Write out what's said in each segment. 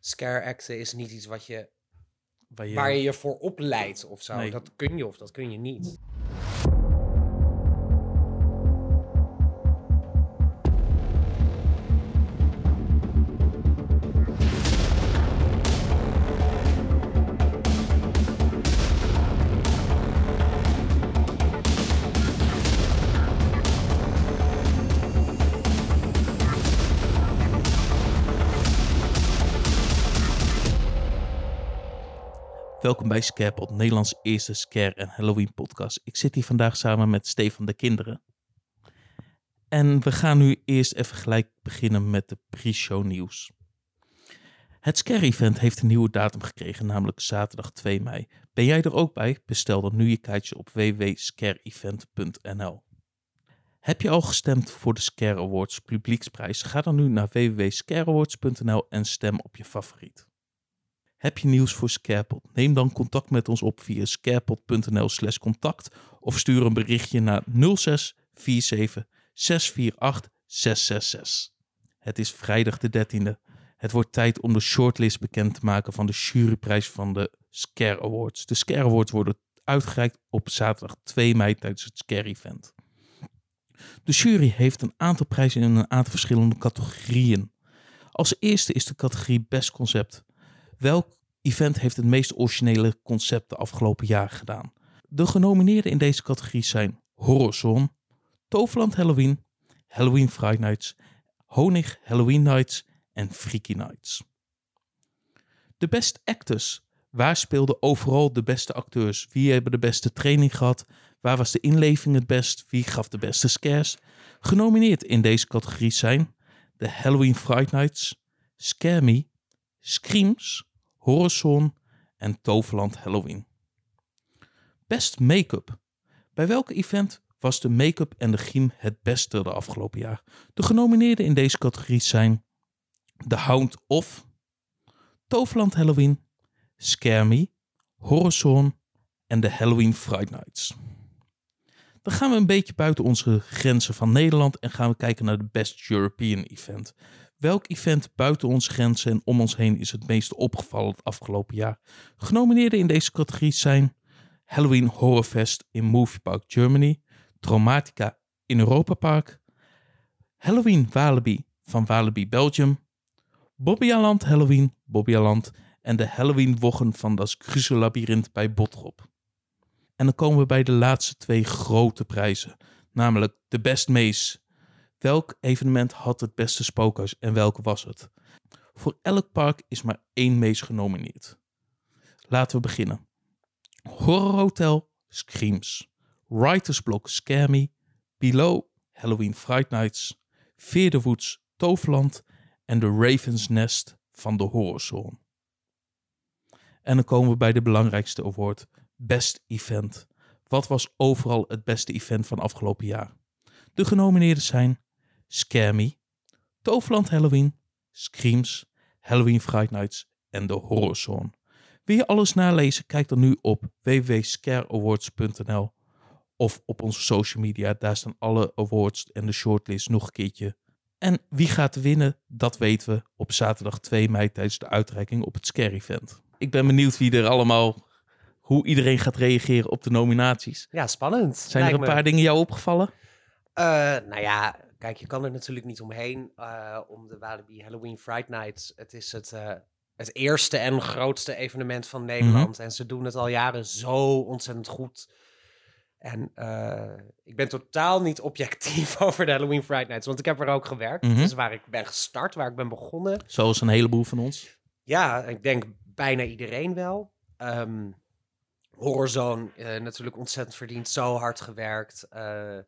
scare acten is niet iets wat je, Waar je, waar je je voor opleidt of zo. Nee. Dat kun je of dat kun je niet. Welkom bij Scarepot, Nederlands eerste scare en Halloween podcast. Ik zit hier vandaag samen met Stefan de Kinderen. En we gaan nu eerst even gelijk beginnen met de pre-show nieuws. Het Scare Event heeft een nieuwe datum gekregen, namelijk zaterdag 2 mei. Ben jij er ook bij? Bestel dan nu je kaartje op www.scareevent.nl. Heb je al gestemd voor de Scare Awards publieksprijs? Ga dan nu naar www.scareawards.nl en stem op je favoriet. Heb je nieuws voor Scarepot? Neem dan contact met ons op via scarepot.nl slash contact of stuur een berichtje naar 0647 648 666. Het is vrijdag de 13e. Het wordt tijd om de shortlist bekend te maken van de juryprijs van de Scare Awards. De Scare Awards worden uitgereikt op zaterdag 2 mei tijdens het Scare Event. De jury heeft een aantal prijzen in een aantal verschillende categorieën. Als eerste is de categorie Best Concept. Welk event heeft het meest originele concept de afgelopen jaren gedaan? De genomineerden in deze categorie zijn Horizon, Toverland Halloween, Halloween Friday Nights, Honig Halloween Nights en Freaky Nights. De Best Actors. Waar speelden overal de beste acteurs? Wie hebben de beste training gehad? Waar was de inleving het best? Wie gaf de beste scares? Genomineerd in deze categorie zijn de Halloween Friday Nights, Scare Me, Screams, Horizon en Toverland Halloween. Best Make-up. Bij welk event was de make-up en de griem het beste de afgelopen jaar? De genomineerden in deze categorie zijn The Hound of, Toverland Halloween, Scare Me, Horizon en de Halloween Friday Nights. Dan gaan we een beetje buiten onze grenzen van Nederland en gaan we kijken naar de Best European Event. Welk event buiten onze grenzen en om ons heen is het meest opgevallen het afgelopen jaar? Genomineerden in deze categorie zijn Halloween Horror Fest in Movie Park Germany, Traumatica in Europa Park, Halloween Walibi van Walibi Belgium, Bobbejaanland Halloween Bobbejaanland en de Halloween Wochen van das Gruselabyrinth bij Botrop. En dan komen we bij de laatste twee grote prijzen, namelijk de Best Maze Welk evenement had het beste spookhuis en welke was het? Voor elk park is maar één meest genomineerd. Laten we beginnen. Horror Hotel Screams, Writers Block Scare Me, Below Halloween Fright Nights, Fear the Woods Toverland en The Raven's Nest van de Horrorzone. En dan komen we bij de belangrijkste award, Best Event. Wat was overal het beste event van afgelopen jaar? De genomineerden zijn Scare Me, Toverland Halloween, Screams, Halloween Fright Nights en de Horrorzone. Wil je alles nalezen? Kijk dan nu op www.scareawards.nl of op onze social media. Daar staan alle awards en de shortlist nog een keertje. En wie gaat winnen, dat weten we op zaterdag 2 mei tijdens de uitreiking op het Scare Event. Ik ben benieuwd wie er allemaal, hoe iedereen gaat reageren op de nominaties. Ja, spannend. Zijn er een me. paar dingen jou opgevallen? Eh, nou ja, kijk, je kan er natuurlijk niet omheen eh, om de Walibi Halloween Fright Nights. Het is het, eh, het eerste en grootste evenement van Nederland. En ze doen het al jaren zo ontzettend goed. En eh, ik ben totaal niet objectief over de Halloween Fright Nights, want ik heb er ook gewerkt. Mhm. Dat is waar ik ben gestart, waar ik ben begonnen. Zoals een heleboel van ons. Ja, ik denk bijna iedereen wel. Ehm Horrorzone natuurlijk ontzettend verdiend, zo hard gewerkt. eh,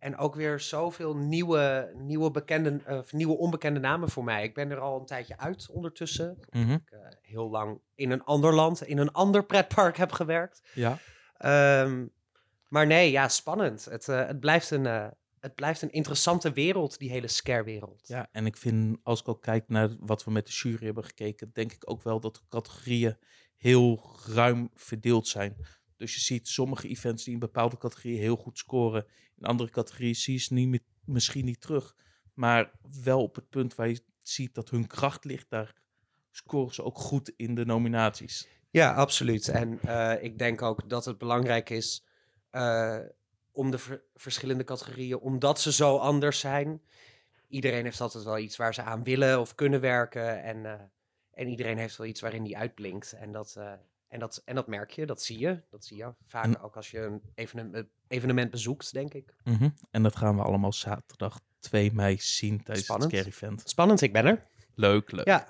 en ook weer zoveel nieuwe, nieuwe, bekende, of nieuwe onbekende namen voor mij. Ik ben er al een tijdje uit ondertussen. Mhm. Ik eh, heel lang in een ander land, in een ander pretpark heb gewerkt. Ja. Ehm, maar nee, ja, spannend. Het, eh, het, blijft een, eh, het blijft een interessante wereld, die hele scare-wereld. Ja, en ik vind, als ik ook kijk naar wat we met de jury hebben gekeken, denk ik ook wel dat de categorieën heel ruim verdeeld zijn. Dus je ziet sommige events die in bepaalde categorieën heel goed scoren. In andere categorieën zie je ze niet, misschien niet terug. Maar wel op het punt waar je ziet dat hun kracht ligt, daar scoren ze ook goed in de nominaties. Ja, absoluut. En eh, ik denk ook dat het belangrijk is eh, om de ver- verschillende categorieën, omdat ze zo anders zijn. Iedereen heeft altijd wel iets waar ze aan willen of kunnen werken. En, eh, en iedereen heeft wel iets waarin die uitblinkt. En dat, en, dat, en dat merk je, dat zie je. Dat zie je vaak ook als je een evenement, evenement bezoekt, denk ik. Mhm. En dat gaan we allemaal zaterdag 2 mei zien tijdens Spannend. het Scary Event. Spannend, ik ben er. Leuk, leuk. Ja.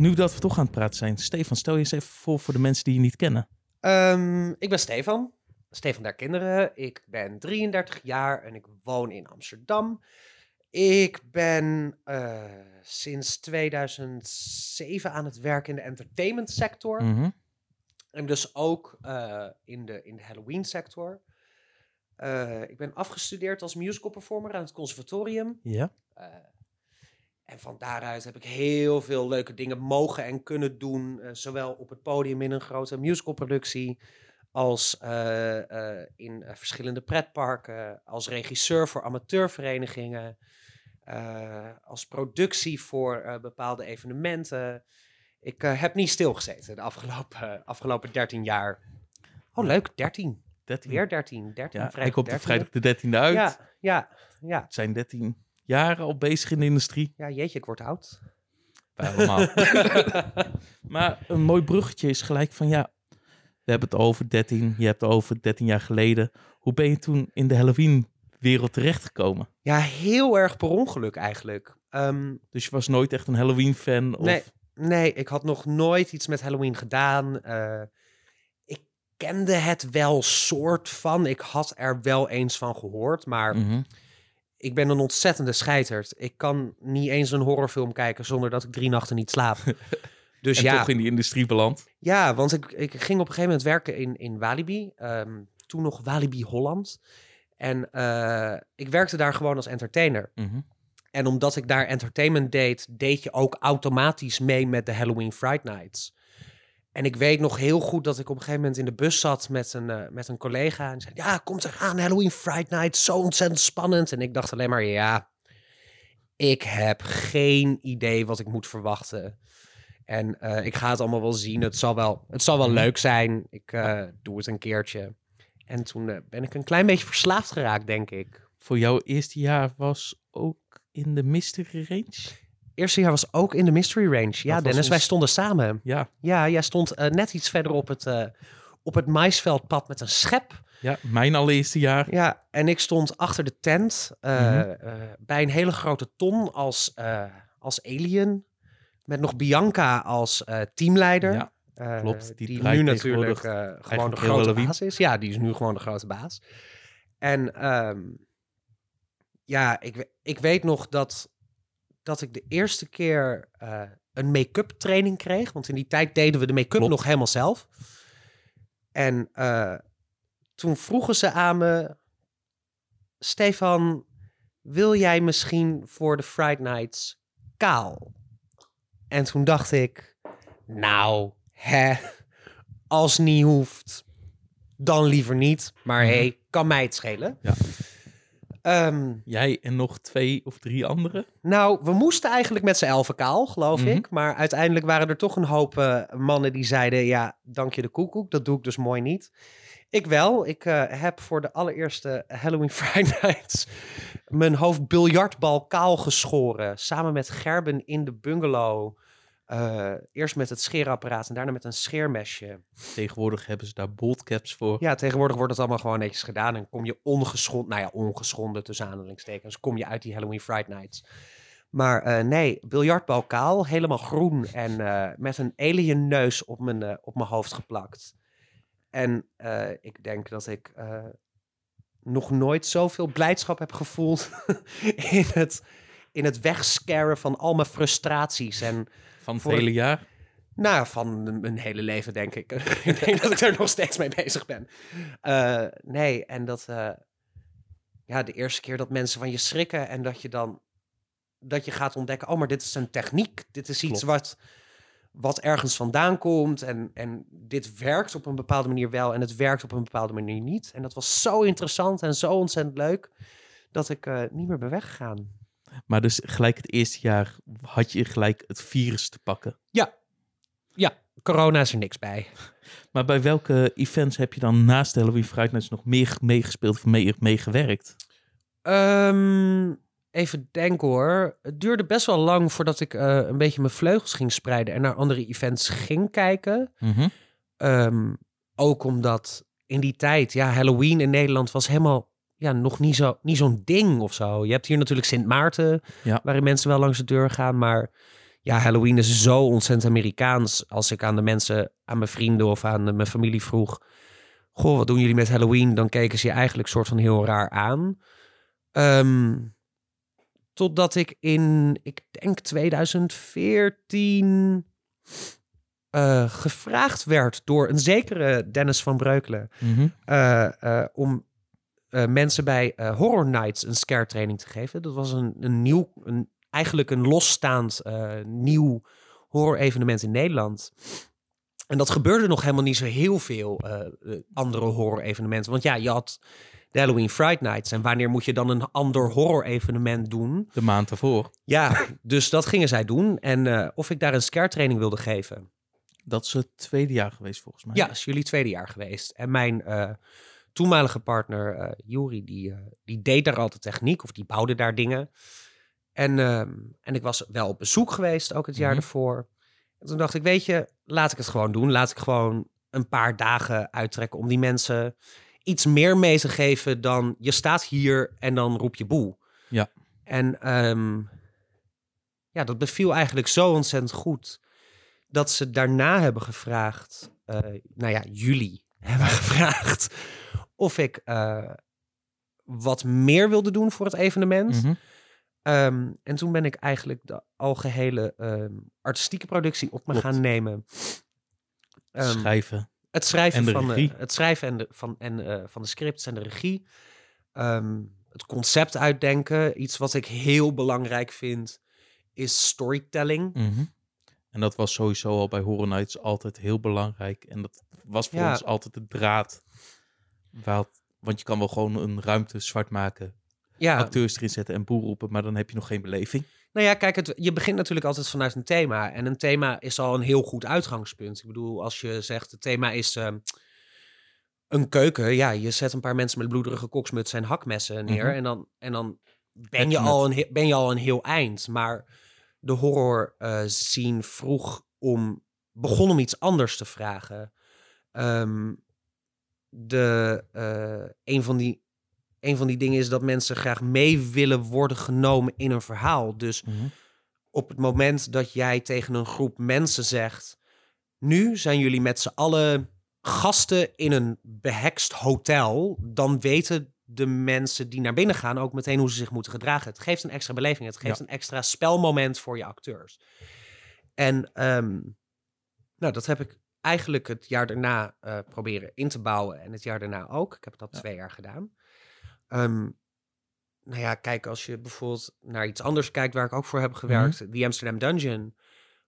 Nu dat we toch aan het praten zijn, Stefan, stel je eens even voor voor de mensen die je niet kennen. Ehm, ik ben Stefan. Stefan der Kinderen. Ik ben 33 jaar en ik woon in Amsterdam. Ik ben eh, sinds 2007 aan het werken in de entertainment sector. Mhm. En dus ook eh, in, de, in de Halloween sector. Eh, ik ben afgestudeerd als musical performer aan het conservatorium. Ja. En van daaruit heb ik heel veel leuke dingen mogen en kunnen doen. eh, zowel op het podium in een grote musicalproductie. Als eh, eh, in verschillende pretparken. Als regisseur voor amateurverenigingen. als productie voor bepaalde evenementen. Ik heb niet stilgezeten de afgelopen, afgelopen 13 jaar. Oh, leuk, 13. 13. Weer 13. 13 Ja, vrijdag komt op 13e. vrijdag de 13e uit. Ja, ja, ja. Het zijn 13 jaren al bezig in de industrie. Ja, jeetje, ik word oud. Wij allemaal. maar een mooi bruggetje is gelijk van ja, we hebben het over 13, je hebt het over 13 jaar geleden. Hoe ben je toen in de Halloween-wereld terechtgekomen? Ja, heel erg per ongeluk eigenlijk. Ehm, Dus je was nooit echt een Halloween-fan? Of... Nee. nee, ik had nog nooit iets met Halloween gedaan. Eh, ik kende het wel soort van. Ik had er wel eens van gehoord, maar Mhm. Ik ben een ontzettende scheiterd. Ik kan niet eens een horrorfilm kijken zonder dat ik drie nachten niet slaap. Dus en ja, toch in die industrie beland. ja, want ik, ik ging op een gegeven moment werken in, in Walibi. ehm, toen nog Walibi Holland. En eh, ik werkte daar gewoon als entertainer. Mhm. En omdat ik daar entertainment deed, deed je ook automatisch mee met de Halloween Fright Nights. En ik weet nog heel goed dat ik op een gegeven moment in de bus zat met een, eh, met een collega. En zei, ja, komt er aan, Halloween Fright Night, zo ontzettend spannend. En ik dacht alleen maar, ja, ik heb geen idee wat ik moet verwachten. En eh, ik ga het allemaal wel zien. Het zal wel, het zal wel Mhm. leuk zijn. Ik eh, doe het een keertje. En toen ben ik een klein beetje verslaafd geraakt, denk ik. Voor jouw eerste jaar was ook in de Mystery Range? Eerste jaar was ook in de Mystery Range. Ja, Dennis, ons- wij stonden samen. Ja, Ja, jij stond eh, net iets verder op het, eh, op het maisveldpad met een schep. ja, mijn allereerste jaar. Ja, en ik stond achter de tent eh, Mhm. bij een hele grote ton als, als alien. Met nog Bianca als teamleider. Ja, klopt. Die nu natuurlijk gewoon de grote Halloween. baas is. Ja, die is nu gewoon de grote baas. En ehm, ja, ik, ik weet nog dat, dat ik de eerste keer eh, een make-up training kreeg. Want in die tijd deden we de make-up nog helemaal zelf. En eh, toen vroegen ze aan me... Stefan, wil jij misschien voor de Friday Nights kaal? En toen dacht ik, nou, hè, als niet hoeft, dan liever niet. Maar Mhm. hey, kan mij het schelen. Ja. Ehm, Jij en nog twee of drie anderen. nou, we moesten eigenlijk met z'n elfen kaal, geloof Mhm. ik. Maar uiteindelijk waren er toch een hoop eh, mannen die zeiden... ja, dank je de koekoek, dat doe ik dus mooi niet. Ik wel. Ik eh, heb voor de allereerste Halloween Friday Nights... mijn hoofd biljartbal kaal geschoren. Samen met Gerben in de bungalow. Eh, eerst met het scheerapparaat en daarna met een scheermesje. Tegenwoordig hebben ze daar boltcaps voor. Ja, tegenwoordig wordt het allemaal gewoon netjes gedaan. En kom je ongeschonden, nou ja, ongeschonden tussen aanhalingstekens, kom je uit die Halloween Friday Nights. Maar eh, nee, biljartbal kaal, helemaal groen en eh, met een alien neus op mijn, op mijn hoofd geplakt. En ik denk dat ik nog nooit zoveel blijdschap heb gevoeld in het, in het wegscaren van al mijn frustraties. En Van het Voor- hele jaar. nou, van mijn hele leven, denk ik. ik denk dat ik er nog steeds mee bezig ben. Eh, nee, en dat... eh, ja, de eerste keer dat mensen van je schrikken... en dat je dan dat je gaat ontdekken, oh, maar dit is een techniek. Dit is iets Klopt. wat, wat ergens vandaan komt. En, en dit werkt op een bepaalde manier wel en het werkt op een bepaalde manier niet. En dat was zo interessant en zo ontzettend leuk dat ik eh, niet meer ben weggegaan. Maar dus gelijk het eerste jaar had je gelijk het virus te pakken. Ja, corona is er niks bij. Maar bij welke events heb je dan naast Halloween Friday Nights nog meer meegespeeld of mee- meegewerkt? Ehm, even denken hoor. Het duurde best wel lang voordat ik eh, een beetje mijn vleugels ging spreiden en naar andere events ging kijken. Ehm, ook omdat in die tijd, ja, Halloween in Nederland was helemaal ja, nog niet zo- niet zo'n ding of zo. Je hebt hier natuurlijk Sint Maarten, Ja. waarin mensen wel langs de deur gaan. Maar ja, Halloween is zo ontzettend Amerikaans. Als ik aan de mensen, aan mijn vrienden of aan mijn familie vroeg... Goh, wat doen jullie met Halloween? Dan keken ze je eigenlijk soort van heel raar aan. Ehm, totdat ik in, ik denk 2014... eh, gevraagd werd door een zekere Dennis van Breukelen Mhm. eh, eh, om eh, mensen bij eh, Horror Nights een scare training te geven. Dat was een, een nieuw, een, eigenlijk een losstaand eh, nieuw horror evenement in Nederland. En dat gebeurde nog helemaal niet zo heel veel andere horror evenementen. Want ja, je had de Halloween Friday Nights. En wanneer moet je dan een ander horror evenement doen? De maand ervoor. Ja, dus dat gingen zij doen. En of ik daar een scare training wilde geven. Dat is het tweede jaar geweest volgens mij. Ja, is jullie tweede jaar geweest. En mijn toenmalige partner, eh Juri, die, eh, die deed daar altijd techniek of die bouwde daar dingen. En, ehm, en ik was wel op bezoek geweest, ook het jaar Mhm. ervoor. En toen dacht ik, weet je, laat ik het gewoon doen. Laat ik gewoon een paar dagen uittrekken om die mensen iets meer mee te geven dan je staat hier en dan roep je boe. Ja. En ehm, ja, dat beviel eigenlijk zo ontzettend goed dat ze daarna hebben gevraagd, eh, nou ja, jullie hebben gevraagd of ik eh, wat meer wilde doen voor het evenement. Mhm. Ehm, en toen ben ik eigenlijk de algehele ehm, artistieke productie op me Klopt. gaan nemen. Ehm, Schrijven. het schrijven En de van de, het schrijven en de, van, en, eh, van de scripts en de regie. Het concept uitdenken. Iets wat ik heel belangrijk vind, is storytelling. Mhm. En dat was sowieso al bij Horror Nights altijd heel belangrijk. En dat was voor Ja. ons altijd de draad. Want je kan wel gewoon een ruimte zwart maken, Ja, acteurs erin zetten en boer roepen, maar dan heb je nog geen beleving. nou ja, kijk, het, je begint natuurlijk altijd vanuit een thema. En een thema is al een heel goed uitgangspunt. Ik bedoel, als je zegt, het thema is ehm, een keuken. Ja, je zet een paar mensen met bloederige koksmutsen en hakmessen neer. Mhm. En dan, en dan ben, je al een, ben je al een heel eind. Maar de horror eh scene vroeg om, begon om iets anders te vragen. Ehm, de, eh, een, van die, een van die dingen is dat mensen graag mee willen worden genomen in een verhaal. Dus op het moment dat jij tegen een groep mensen zegt: Nu zijn jullie met z'n allen gasten in een behekst hotel, dan weten de mensen die naar binnen gaan ook meteen hoe ze zich moeten gedragen. Het geeft een extra beleving, het geeft Ja. een extra spelmoment voor je acteurs. En ehm, nou, dat heb ik eigenlijk het jaar daarna eh, proberen in te bouwen en het jaar daarna ook. Ik heb dat Ja. twee jaar gedaan. Ehm, nou ja, kijk, als je bijvoorbeeld naar iets anders kijkt waar ik ook voor heb gewerkt, die Amsterdam Dungeon,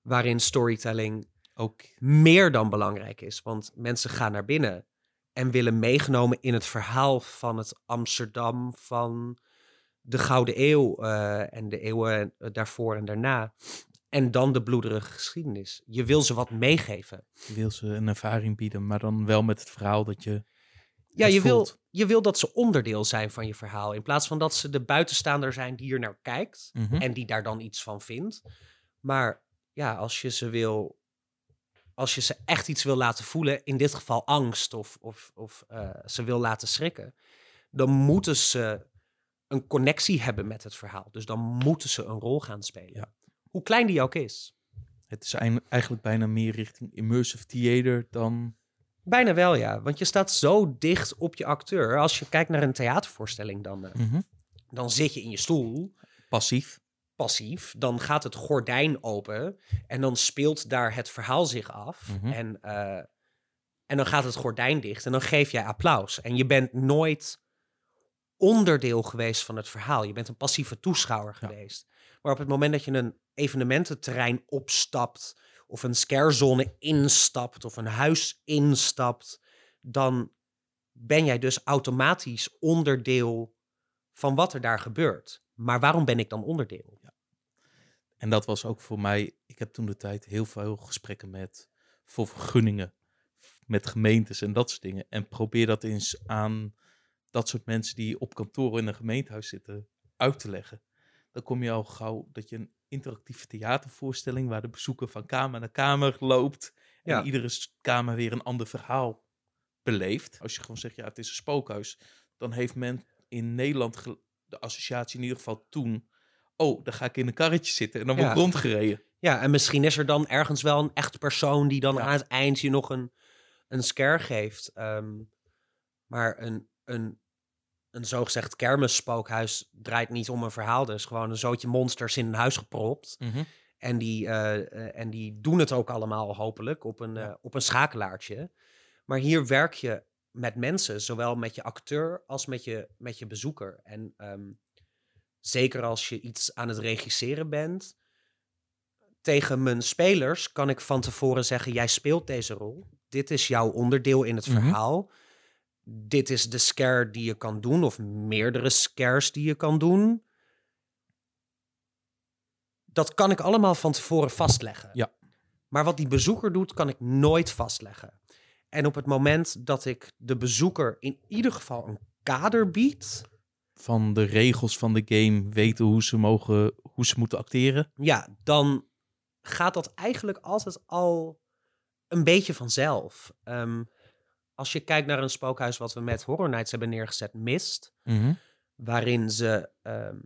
waarin storytelling Ook meer dan belangrijk is. Want mensen gaan naar binnen en willen meegenomen in het verhaal van het Amsterdam van de Gouden Eeuw eh, en de eeuwen daarvoor en daarna. En dan de bloederige geschiedenis. Je wil ze wat meegeven. je wil ze een ervaring bieden, maar dan wel met het verhaal dat je. Ja, je wil, je wil dat ze onderdeel zijn van je verhaal. In plaats van dat ze de buitenstaander zijn die er naar kijkt. Mhm. en die daar dan iets van vindt. Maar ja, als je ze wil, als je ze echt iets wil laten voelen, in dit geval angst of, of, of eh, ze wil laten schrikken, dan moeten ze een connectie hebben met het verhaal. Dus dan moeten ze een rol gaan spelen. Ja. Hoe klein die ook is. Het is eigenlijk bijna meer richting immersive theater dan. Bijna wel, ja. Want je staat zo dicht op je acteur. Als je kijkt naar een theatervoorstelling, dan, eh, Mhm. dan zit je in je stoel. passief. passief, dan gaat het gordijn open en dan speelt daar het verhaal zich af. Mhm. En, eh, en dan gaat het gordijn dicht en dan geef jij applaus. En je bent nooit onderdeel geweest van het verhaal. Je bent een passieve toeschouwer Ja. geweest. Maar op het moment dat je een evenemententerrein opstapt, of een scarezone instapt, of een huis instapt, dan ben jij dus automatisch onderdeel van wat er daar gebeurt. Maar waarom ben ik dan onderdeel? En dat was ook voor mij, ik heb toen de tijd heel veel gesprekken met voor vergunningen, met gemeentes en dat soort dingen. En probeer dat eens aan dat soort mensen die op kantoor in een gemeentehuis zitten uit te leggen. Dan kom je al gauw dat je een interactieve theatervoorstelling waar de bezoeker van kamer naar kamer loopt en Ja. iedere kamer weer een ander verhaal beleeft. Als je gewoon zegt, ja, het is een spookhuis, dan heeft men in Nederland de associatie in ieder geval toen, oh, dan ga ik in een karretje zitten en dan word ik Ja. rondgereden. Ja, en misschien is er dan ergens wel een echt persoon die dan Ja. aan het eind je nog een, een scare geeft. Ehm, maar een, een, een zogezegd kermisspookhuis draait niet om een verhaal. Dus gewoon een zootje monsters in een huis gepropt. En die, eh, eh, en die doen het ook allemaal hopelijk op een, Ja. eh, op een schakelaartje. Maar hier werk je met mensen, zowel met je acteur als met je, met je bezoeker. En ehm, zeker als je iets aan het regisseren bent, tegen mijn spelers kan ik van tevoren zeggen: jij speelt deze rol. Dit is jouw onderdeel in het Mhm. verhaal. Dit is de scare die je kan doen, of meerdere scares die je kan doen. Dat kan ik allemaal van tevoren vastleggen. Ja. Maar wat die bezoeker doet, kan ik nooit vastleggen. En op het moment dat ik de bezoeker in ieder geval een kader bied, Van de regels van de game weten hoe ze mogen, hoe ze moeten acteren. ja, dan gaat dat eigenlijk altijd al een beetje vanzelf. Ehm, als je kijkt naar een spookhuis wat we met Horror Nights hebben neergezet, Mist, waarin ze ehm,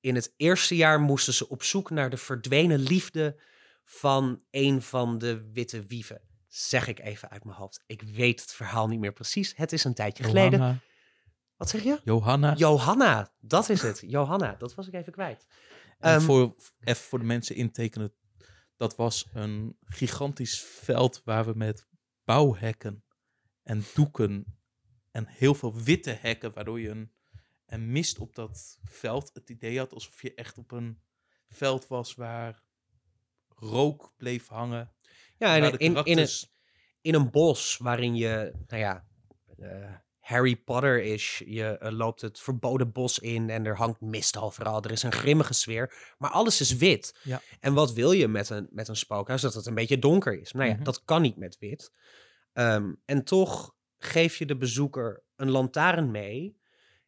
in het eerste jaar moesten ze op zoek naar de verdwenen liefde van een van de witte wieven. Zeg ik even uit mijn hoofd. Ik weet het verhaal niet meer precies. Het is een tijdje geleden. Wat zeg je? Johanna. Johanna, dat is het. Johanna, dat was ik even kwijt. En Ehm, voor, even voor de mensen intekenen. Dat was een gigantisch veld waar we met bouwhekken en doeken en heel veel witte hekken, waardoor je een, een mist op dat veld het idee had alsof je echt op een veld was waar rook bleef hangen. Ja, en in, in, een, in een bos waarin je, nou ja, eh, Harry Potter is. Je eh, loopt het verboden bos in en er hangt mist overal. Er is een grimmige sfeer, maar alles is wit. Ja. En wat wil je met een, met een spookhuis? Dat het een beetje donker is. Nou ja, Mhm. dat kan niet met wit. Ehm, en toch geef je de bezoeker een lantaarn mee.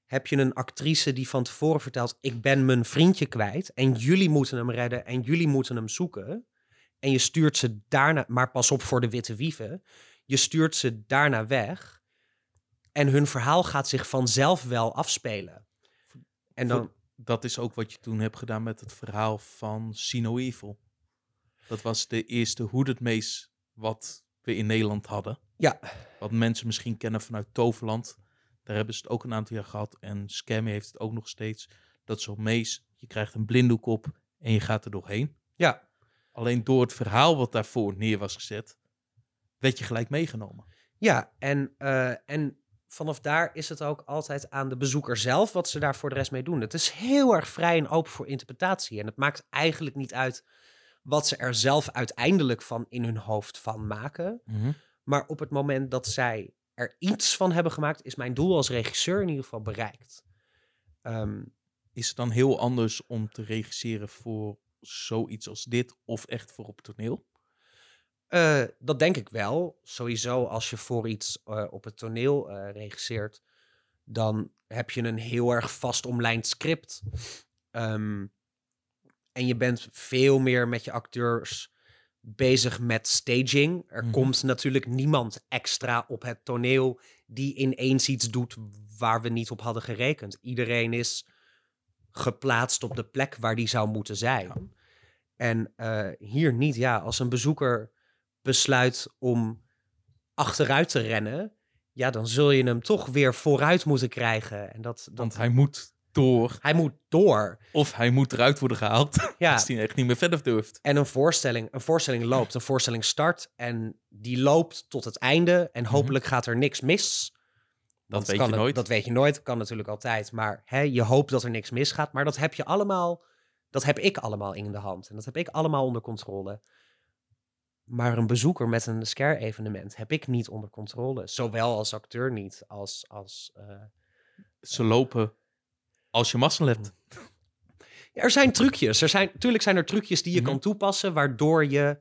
Heb je een actrice die van tevoren vertelt: Ik ben mijn vriendje kwijt. En jullie moeten hem redden en jullie moeten hem zoeken. En je stuurt ze daarna, maar pas op voor de witte wieven. Je stuurt ze daarna weg. En hun verhaal gaat zich vanzelf wel afspelen. En dan, dat is ook wat je toen hebt gedaan met het verhaal van Sino Evil. Dat was de eerste Hooded Maze wat we in Nederland hadden. ja, Wat mensen misschien kennen vanuit Toverland. Daar hebben ze het ook een aantal jaar gehad. En Scammy heeft het ook nog steeds. Dat zo'n maze, je krijgt een blinddoek op en je gaat er doorheen. ja, Alleen door het verhaal wat daarvoor neer was gezet, werd je gelijk meegenomen. ja. En, eh, en vanaf daar is het ook altijd aan de bezoeker zelf wat ze daar voor de rest mee doen. Het is heel erg vrij en open voor interpretatie. En het maakt eigenlijk niet uit wat ze er zelf uiteindelijk van in hun hoofd van maken. Maar op het moment dat zij er iets van hebben gemaakt, is mijn doel als regisseur in ieder geval bereikt. Ehm, Is het dan heel anders om te regisseren voor zoiets als dit of echt voor op toneel? eh, dat denk ik wel. Sowieso als je voor iets eh, op het toneel eh, regisseert, dan heb je een heel erg vast omlijnd script. Ehm, en je bent veel meer met je acteurs bezig met staging. Er Mhm. komt natuurlijk niemand extra op het toneel die ineens iets doet waar we niet op hadden gerekend. Iedereen is geplaatst op de plek waar die zou moeten zijn. En eh, hier niet, ja, als een bezoeker besluit om achteruit te rennen, ja, dan zul je hem toch weer vooruit moeten krijgen. En dat, dat Want hij moet door hij moet door. of hij moet eruit worden gehaald Ja. als hij echt niet meer verder durft. En een voorstelling, een voorstelling loopt, een voorstelling start en die loopt tot het einde en hopelijk gaat er niks mis. Mhm. Dat weet je het- nooit. Dat weet je nooit, kan natuurlijk altijd. Maar hè, je hoopt dat er niks misgaat. Maar dat heb je allemaal Dat heb ik allemaal in de hand en dat heb ik allemaal onder controle. Maar een bezoeker met een scare-evenement heb ik niet onder controle. Zowel als acteur niet, als... als eh, Ze lopen als je mazzel hebt. Ja, er zijn trucjes. Er zijn, tuurlijk zijn er trucjes die je Mhm. kan toepassen, waardoor je,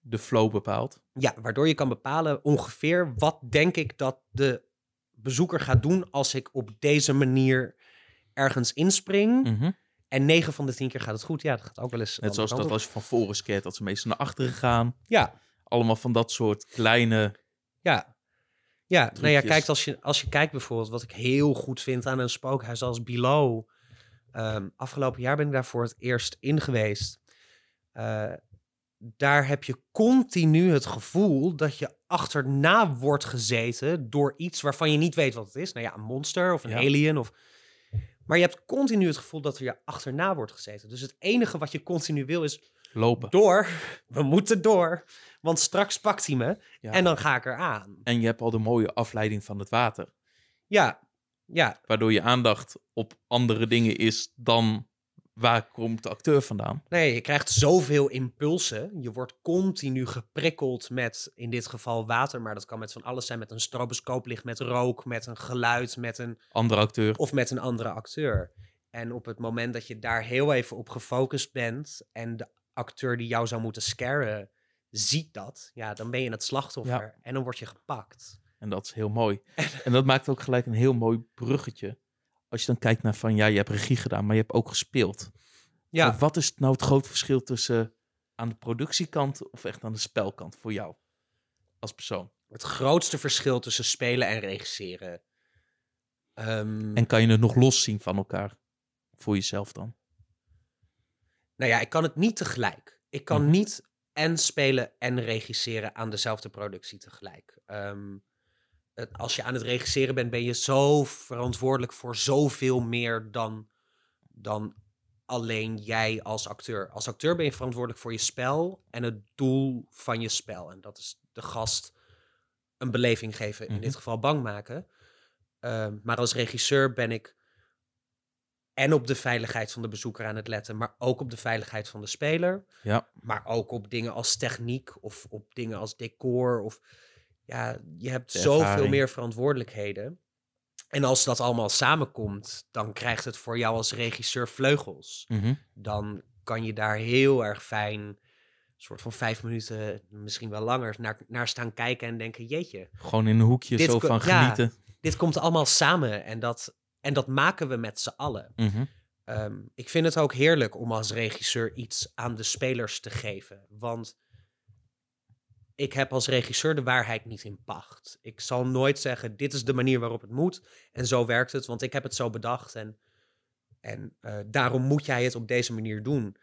De flow bepaalt. ja, waardoor je kan bepalen ongeveer wat denk ik dat de bezoeker gaat doen als ik op deze manier ergens inspring. Mhm. En 9 van de 10 keer gaat het goed. Ja, dat gaat ook wel eens. Net zoals dat als je van voren scaret, dat ze meestal naar achteren gaan. Ja, Allemaal van dat soort kleine... ja. Ja, nou ja, kijk, als je, als je kijkt bijvoorbeeld, wat ik heel goed vind aan een spookhuis als Below. Ehm, afgelopen jaar ben ik daar voor het eerst in geweest. Eh, daar heb je continu het gevoel dat je achterna wordt gezeten door iets waarvan je niet weet wat het is. Nou ja, een monster of een Ja. alien. Of... Maar je hebt continu het gevoel dat er je achterna wordt gezeten. Dus het enige wat je continu wil is Lopen. door. We moeten door. Want straks pakt hij me Ja. en dan ga ik eraan. En je hebt al de mooie afleiding van het water. Ja, ja, Waardoor je aandacht op andere dingen is dan waar komt de acteur vandaan. Nee, je krijgt zoveel impulsen. Je wordt continu geprikkeld met, in dit geval water, maar dat kan met van alles zijn. Met een stroboscooplicht, met rook, met een geluid, met een, Andere acteur. of met een andere acteur. En op het moment dat je daar heel even op gefocust bent en de acteur die jou zou moeten scaren ziet dat, ja, dan ben je het slachtoffer en dan word je gepakt. En dat is heel mooi. En dat maakt ook gelijk een heel mooi bruggetje. Als je dan kijkt naar van, ja, je hebt regie gedaan, maar je hebt ook gespeeld. Ja, Maar wat is nou het grote verschil tussen aan de productiekant of echt aan de spelkant voor jou als persoon? het grootste verschil tussen spelen en regisseren. Ehm, En kan je het nog los zien van elkaar voor jezelf dan? Nou ja, ik kan het niet tegelijk. Ik kan Mhm. niet en spelen en regisseren aan dezelfde productie tegelijk. Ehm, het- als je aan het regisseren bent, ben je zo verantwoordelijk voor zoveel meer dan, dan alleen jij als acteur. Als acteur ben je verantwoordelijk voor je spel en het doel van je spel. En dat is de gast een beleving geven, in Mhm. dit geval bang maken. Ehm, maar als regisseur ben ik en op de veiligheid van de bezoeker aan het letten, maar ook op de veiligheid van de speler. Ja. Maar ook op dingen als techniek of op dingen als decor. Of ja, je hebt De zoveel ervaring. meer verantwoordelijkheden. En als dat allemaal samenkomt, dan krijgt het voor jou als regisseur vleugels. Mhm. Dan kan je daar heel erg fijn, een soort van vijf minuten, misschien wel langer, naar, naar staan kijken en denken: jeetje, Gewoon in een hoekje zo van ja. genieten. dit komt allemaal samen en dat, en dat maken we met z'n allen. Mhm. Ehm, ik vind het ook heerlijk om als regisseur iets aan de spelers te geven. Want ik heb als regisseur de waarheid niet in pacht. Ik zal nooit zeggen, dit is de manier waarop het moet. En zo werkt het, want ik heb het zo bedacht. En, en eh, daarom moet jij het op deze manier doen.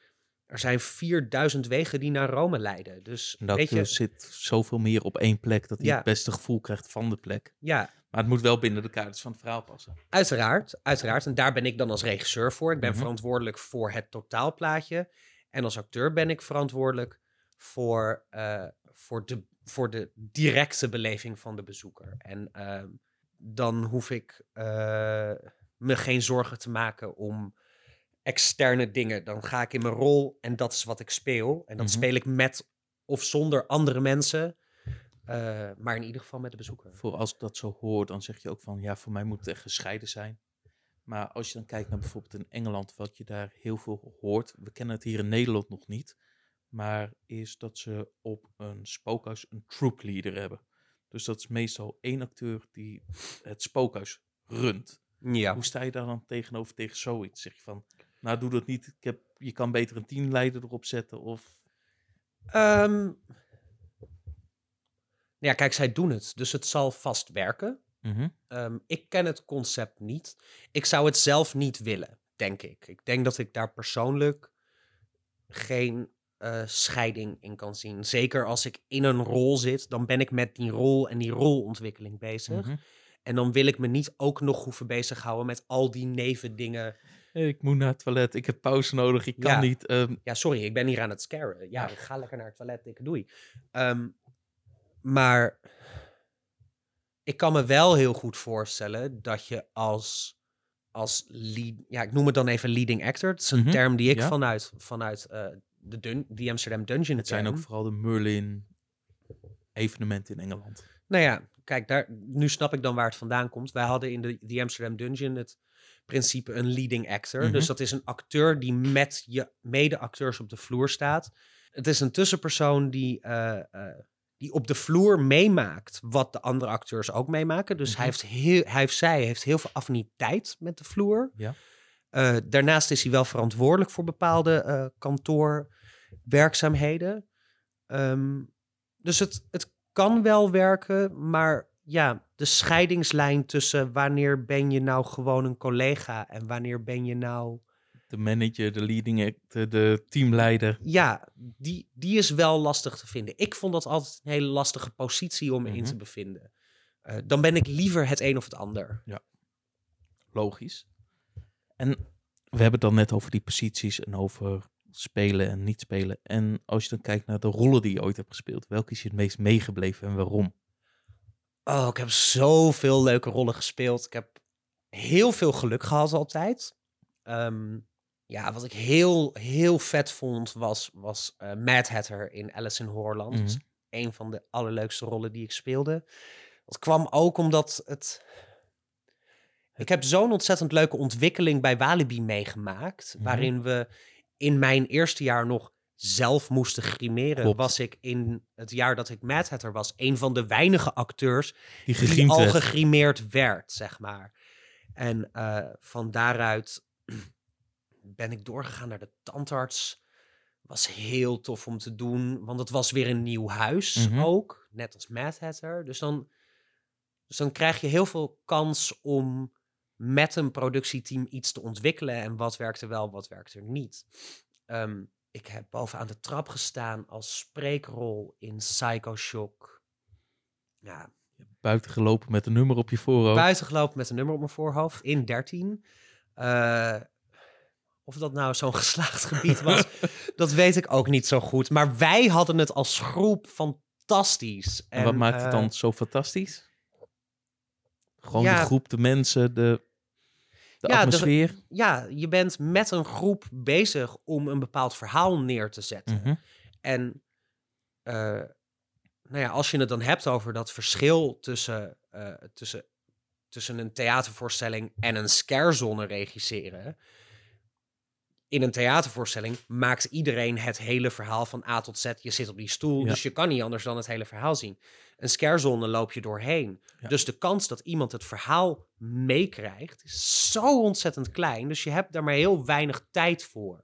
Er zijn 4000 wegen die naar Rome leiden. Dus dat weet je, zit zoveel meer op één plek dat hij Ja. het beste gevoel krijgt van de plek. ja, Maar het moet wel binnen de kaders van het verhaal passen. Uiteraard, uiteraard. En daar ben ik dan als regisseur voor. Ik ben Mhm. verantwoordelijk voor het totaalplaatje. En als acteur ben ik verantwoordelijk voor, eh, voor, de, voor de directe beleving van de bezoeker. En ehm, dan hoef ik eh, me geen zorgen te maken om externe dingen. Dan ga ik in mijn rol en dat is wat ik speel. En dat Mhm. speel ik met of zonder andere mensen. Eh, maar in ieder geval met de bezoeker. Voor als ik dat zo hoor, dan zeg je ook van ja, voor mij moet het echt gescheiden zijn. Maar als je dan kijkt naar bijvoorbeeld in Engeland, wat je daar heel veel hoort, we kennen het hier in Nederland nog niet, maar is dat ze op een spookhuis een troop leader hebben. Dus dat is meestal één acteur die het spookhuis runt. Ja. Hoe sta je daar dan tegenover tegen zoiets? Zeg je van, nou doe dat niet, ik heb, je kan beter een teamleider erop zetten of... Ehm, ja, kijk, zij doen het, dus het zal vast werken. Mhm. Ehm, ik ken het concept niet. Ik zou het zelf niet willen, denk ik. Ik denk dat ik daar persoonlijk geen eh, scheiding in kan zien. Zeker als ik in een rol zit, dan ben ik met die rol en die rolontwikkeling bezig. Mhm. En dan wil ik me niet ook nog hoeven bezighouden met al die nevendingen. Ik moet naar het toilet, ik heb pauze nodig, ik kan Ja. niet. ehm, Ja, sorry, ik ben hier aan het scaren. Ja, Ja. ik ga lekker naar het toilet, dikke doei. Ehm, maar ik kan me wel heel goed voorstellen dat je als als lead, ja, ik noem het dan even leading actor. Het is een Mhm, term die ik ja. vanuit, vanuit eh, de, dun, die Amsterdam Dungeon Het zijn ook vooral de Merlin evenementen in Engeland. Nou ja, kijk, daar, nu snap ik dan waar het vandaan komt. Wij hadden in de The Amsterdam Dungeon het principe een leading actor. Mhm. Dus dat is een acteur die met je mede-acteurs op de vloer staat. Het is een tussenpersoon die, eh, eh, die op de vloer meemaakt wat de andere acteurs ook meemaken. Dus hij, Mhm. heeft heel, hij heeft zij heeft heel veel affiniteit met de vloer. Ja. Eh, daarnaast is hij wel verantwoordelijk voor bepaalde eh, kantoorwerkzaamheden. Ehm, dus het, het kan wel werken, maar ja, de scheidingslijn tussen wanneer ben je nou gewoon een collega en wanneer ben je nou... De manager, de leading actor, de teamleider. Ja, die, die is wel lastig te vinden. Ik vond dat altijd een hele lastige positie om me in Mhm. te bevinden. Eh, dan ben ik liever het een of het ander. Logisch. En we hebben het dan net over die posities en over spelen en niet spelen. En als je dan kijkt naar de rollen die je ooit hebt gespeeld, welke is je het meest meegebleven en waarom? Oh, ik heb zoveel leuke rollen gespeeld. Ik heb heel veel geluk gehad altijd. Ehm, ja, wat ik heel, heel vet vond was, was eh, Mad Hatter in Alice in. Dat is Mhm. een van de allerleukste rollen die ik speelde. Dat kwam ook omdat het... Ik heb zo'n ontzettend leuke ontwikkeling bij Walibi meegemaakt. Mhm. Waarin we in mijn eerste jaar nog zelf moesten grimeren. Klopt. Was ik in het jaar dat ik Mad Hatter was... een van de weinige acteurs Die al gegrimeerd werd, zeg maar. En eh, van daaruit ben ik doorgegaan naar de tandarts. Was heel tof om te doen, want het was weer een nieuw huis Mhm. ook, net als Mad Hatter. Dus dan, dus dan krijg je heel veel kans om met een productieteam iets te ontwikkelen. En wat werkte wel, wat werkte er niet. Ehm, ik heb bovenaan de trap gestaan als spreekrol in Psycho Shock. Ja, Buiten gelopen met een nummer op je voorhoofd. buiten gelopen met een nummer op mijn voorhoofd in 13. Eh, of dat nou zo'n geslaagd gebied was, dat weet ik ook niet zo goed. Maar wij hadden het als groep fantastisch. en wat maakt het eh, dan zo fantastisch? Gewoon ja. de groep, de mensen, de, de Ja, de- atmosfeer. ja, je bent met een groep bezig om een bepaald verhaal neer te zetten. Mhm. En eh, nou ja, als je het dan hebt over dat verschil tussen, eh, tussen, tussen een theatervoorstelling en een scarezone regisseren. In een theatervoorstelling maakt iedereen het hele verhaal van A tot Z. Je zit op die stoel, Ja. dus je kan niet anders dan het hele verhaal zien. Een scarezone loop je doorheen. Ja. Dus de kans dat iemand het verhaal meekrijgt is zo ontzettend klein. Dus je hebt daar maar heel weinig tijd voor.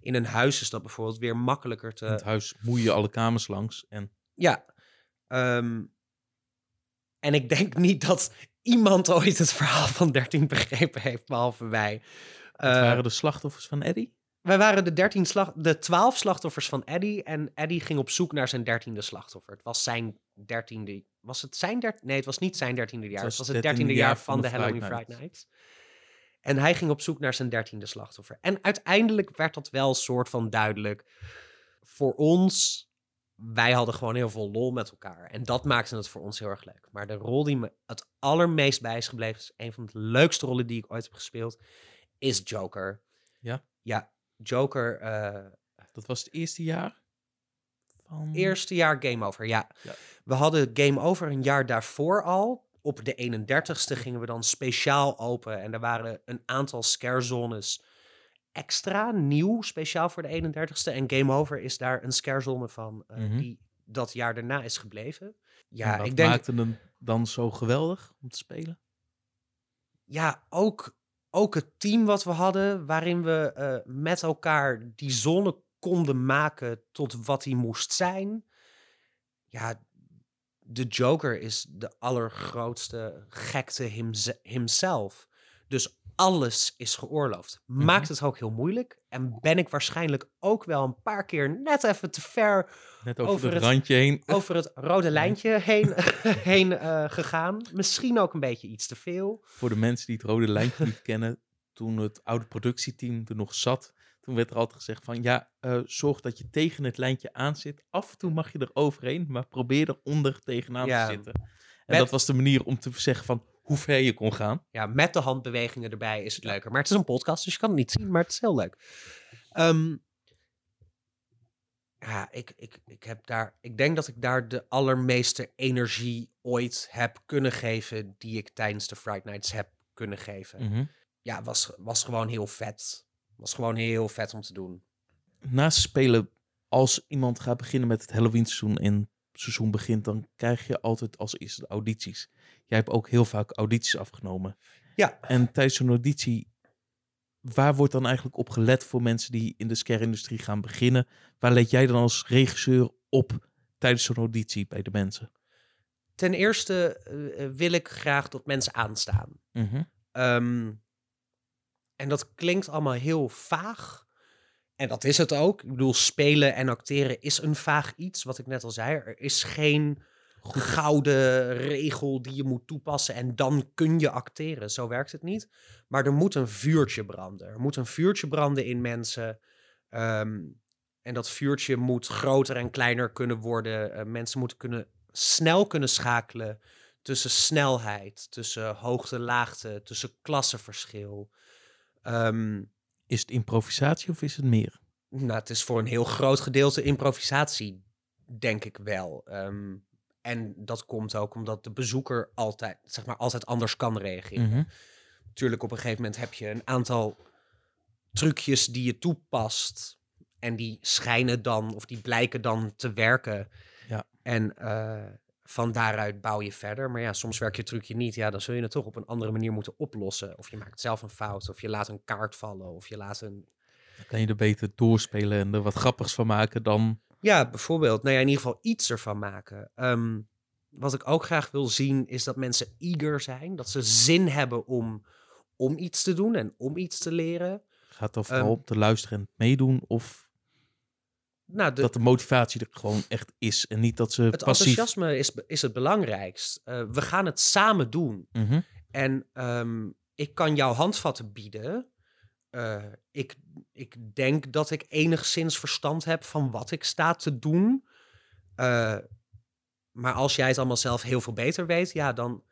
In een huis is dat bijvoorbeeld weer makkelijker te, In het huis moei je alle kamers langs. En ja. ehm, en ik denk niet dat iemand ooit het verhaal van 13 begrepen heeft, behalve wij. Het Eh, waren de slachtoffers van Eddie. Wij waren de, 13 slag, de 12 slachtoffers van Eddie. En Eddie ging op zoek naar zijn dertiende slachtoffer. Het was zijn dertiende... Was het zijn dertiende? Nee, het was niet zijn dertiende jaar. Het was het dertiende jaar van de Halloween Friday Nights. En hij ging op zoek naar zijn dertiende slachtoffer. En uiteindelijk werd dat wel soort van duidelijk. Voor ons, wij hadden gewoon heel veel lol met elkaar. En dat maakte het voor ons heel erg leuk. Maar de rol die me het allermeest bij is gebleven... is een van de leukste rollen die ik ooit heb gespeeld... is Joker. Ja? Ja, Joker... eh, Dat was het eerste jaar van... Eerste jaar Game Over, ja. Ja. We hadden Game Over een jaar daarvoor al. Op de 31ste gingen we dan speciaal open. En er waren een aantal scarezones extra, nieuw, speciaal voor de 31ste. En Game Over is daar een scarezone van eh, Mhm. die dat jaar daarna is gebleven. En Ja, wat ik denk, maakte hem dan zo geweldig om te spelen? ja, ook, ook het team wat we hadden, waarin we eh, met elkaar die zone konden maken tot wat hij moest zijn. Ja, de Joker is de allergrootste gekte himself. Dus alles is geoorloofd. Maakt het ook heel moeilijk. En ben ik waarschijnlijk ook wel een paar keer net even te ver Net over, Over het randje heen. over het rode lijntje heen, heen eh, gegaan. Misschien ook een beetje iets te veel. Voor de mensen die het rode lijntje niet kennen, toen het oude productieteam er nog zat, toen werd er altijd gezegd van ja, eh, zorg dat je tegen het lijntje aan zit. Af en toe mag je er overheen, maar probeer er onder tegenaan Ja. te zitten. En Met- dat was de manier om te zeggen van hoe ver je kon gaan. Ja, met de handbewegingen erbij is het leuker. Maar het is een podcast, dus je kan het niet zien, maar het is heel leuk. Ehm, ja, ik, ik, ik, heb daar, ik denk dat ik daar de allermeeste energie ooit heb kunnen geven die ik tijdens de Fright Nights heb kunnen geven. Mhm. Ja, was, was gewoon heel vet. Was gewoon heel vet om te doen. Naast spelen, als iemand gaat beginnen met het Halloween seizoen en het seizoen begint, dan krijg je altijd als eerste de audities. Jij hebt ook heel vaak audities afgenomen. Ja. En tijdens zo'n auditie, waar wordt dan eigenlijk op gelet voor mensen die in de scare-industrie gaan beginnen? Waar let jij dan als regisseur op tijdens zo'n auditie bij de mensen? Ten eerste eh, eh, wil ik graag dat mensen aanstaan. Mhm. Ehm, en dat klinkt allemaal heel vaag. En dat is het ook. Ik bedoel, spelen en acteren is een vaag iets, wat ik net al zei. Er is geen gouden regel die je moet toepassen en dan kun je acteren. Zo werkt het niet. Maar er moet een vuurtje branden. Er moet een vuurtje branden in mensen. Ehm, en dat vuurtje moet groter en kleiner kunnen worden. Eh, mensen moeten kunnen, snel kunnen schakelen tussen snelheid, tussen hoogte, laagte, tussen klassenverschil. Ehm, Is het improvisatie of is het meer? nou, het is voor een heel groot gedeelte improvisatie, denk ik wel. Ehm, en dat komt ook omdat de bezoeker altijd, zeg maar, altijd anders kan reageren. Mhm. Natuurlijk, op een gegeven moment heb je een aantal trucjes die je toepast. En die schijnen dan, of die blijken dan te werken. Ja. En eh, van daaruit bouw je verder. Maar ja, soms werkt je trucje niet. Ja, dan zul je het toch op een andere manier moeten oplossen. Of je maakt zelf een fout. Of je laat een kaart vallen. Of je laat een Dan kan je er beter doorspelen en er wat grappigs van maken dan... Ja, bijvoorbeeld. Nou ja, in ieder geval iets ervan maken. Ehm, wat ik ook graag wil zien, is dat mensen eager zijn. Dat ze zin hebben om, om iets te doen en om iets te leren. Gaat dan vooral Ehm, om te luisteren en meedoen of Nou, de, dat de motivatie er gewoon echt is en niet dat ze het passief... enthousiasme is, is het belangrijkst. Eh, we gaan het samen doen. Mhm. En ehm, ik kan jou handvatten bieden. Eh, ik, ik denk dat ik enigszins verstand heb van wat ik sta te doen. Eh, maar als jij het allemaal zelf heel veel beter weet, ja, dan,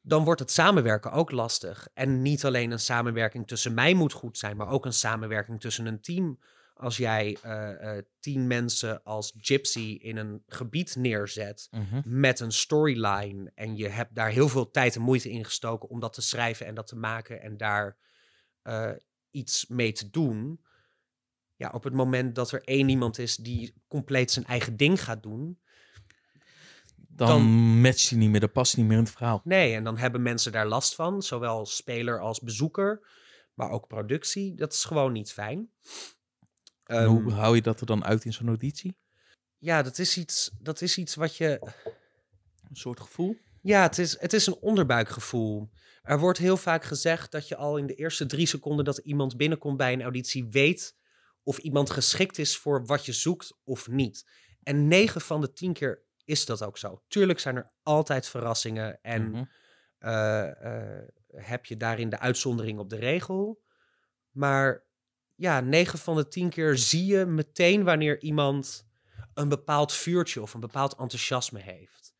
dan wordt het samenwerken ook lastig. En niet alleen een samenwerking tussen mij moet goed zijn, maar ook een samenwerking tussen een team. Als jij eh, tien mensen als gypsy in een gebied neerzet, Mhm. met een storyline en je hebt daar heel veel tijd en moeite in gestoken om dat te schrijven en dat te maken en daar iets mee te doen. Ja, op het moment dat er één iemand is die compleet zijn eigen ding gaat doen. Dan, Dan- matcht hij niet meer, dat past niet meer in het verhaal. Nee, en dan hebben mensen daar last van, zowel speler als bezoeker, maar ook productie. Dat is gewoon niet fijn. En Ehm, hoe hou je dat er dan uit in zo'n auditie? ja, dat is, iets, dat is iets wat je Een soort gevoel? Ja, het is, het is een onderbuikgevoel. Er wordt heel vaak gezegd dat je al in de eerste drie seconden dat iemand binnenkomt bij een auditie weet of iemand geschikt is voor wat je zoekt of niet. En negen van de tien keer is dat ook zo. Tuurlijk zijn er altijd verrassingen en Mhm. eh, eh, heb je daarin de uitzondering op de regel. Maar ja, negen van de tien keer zie je meteen wanneer iemand een bepaald vuurtje of een bepaald enthousiasme heeft.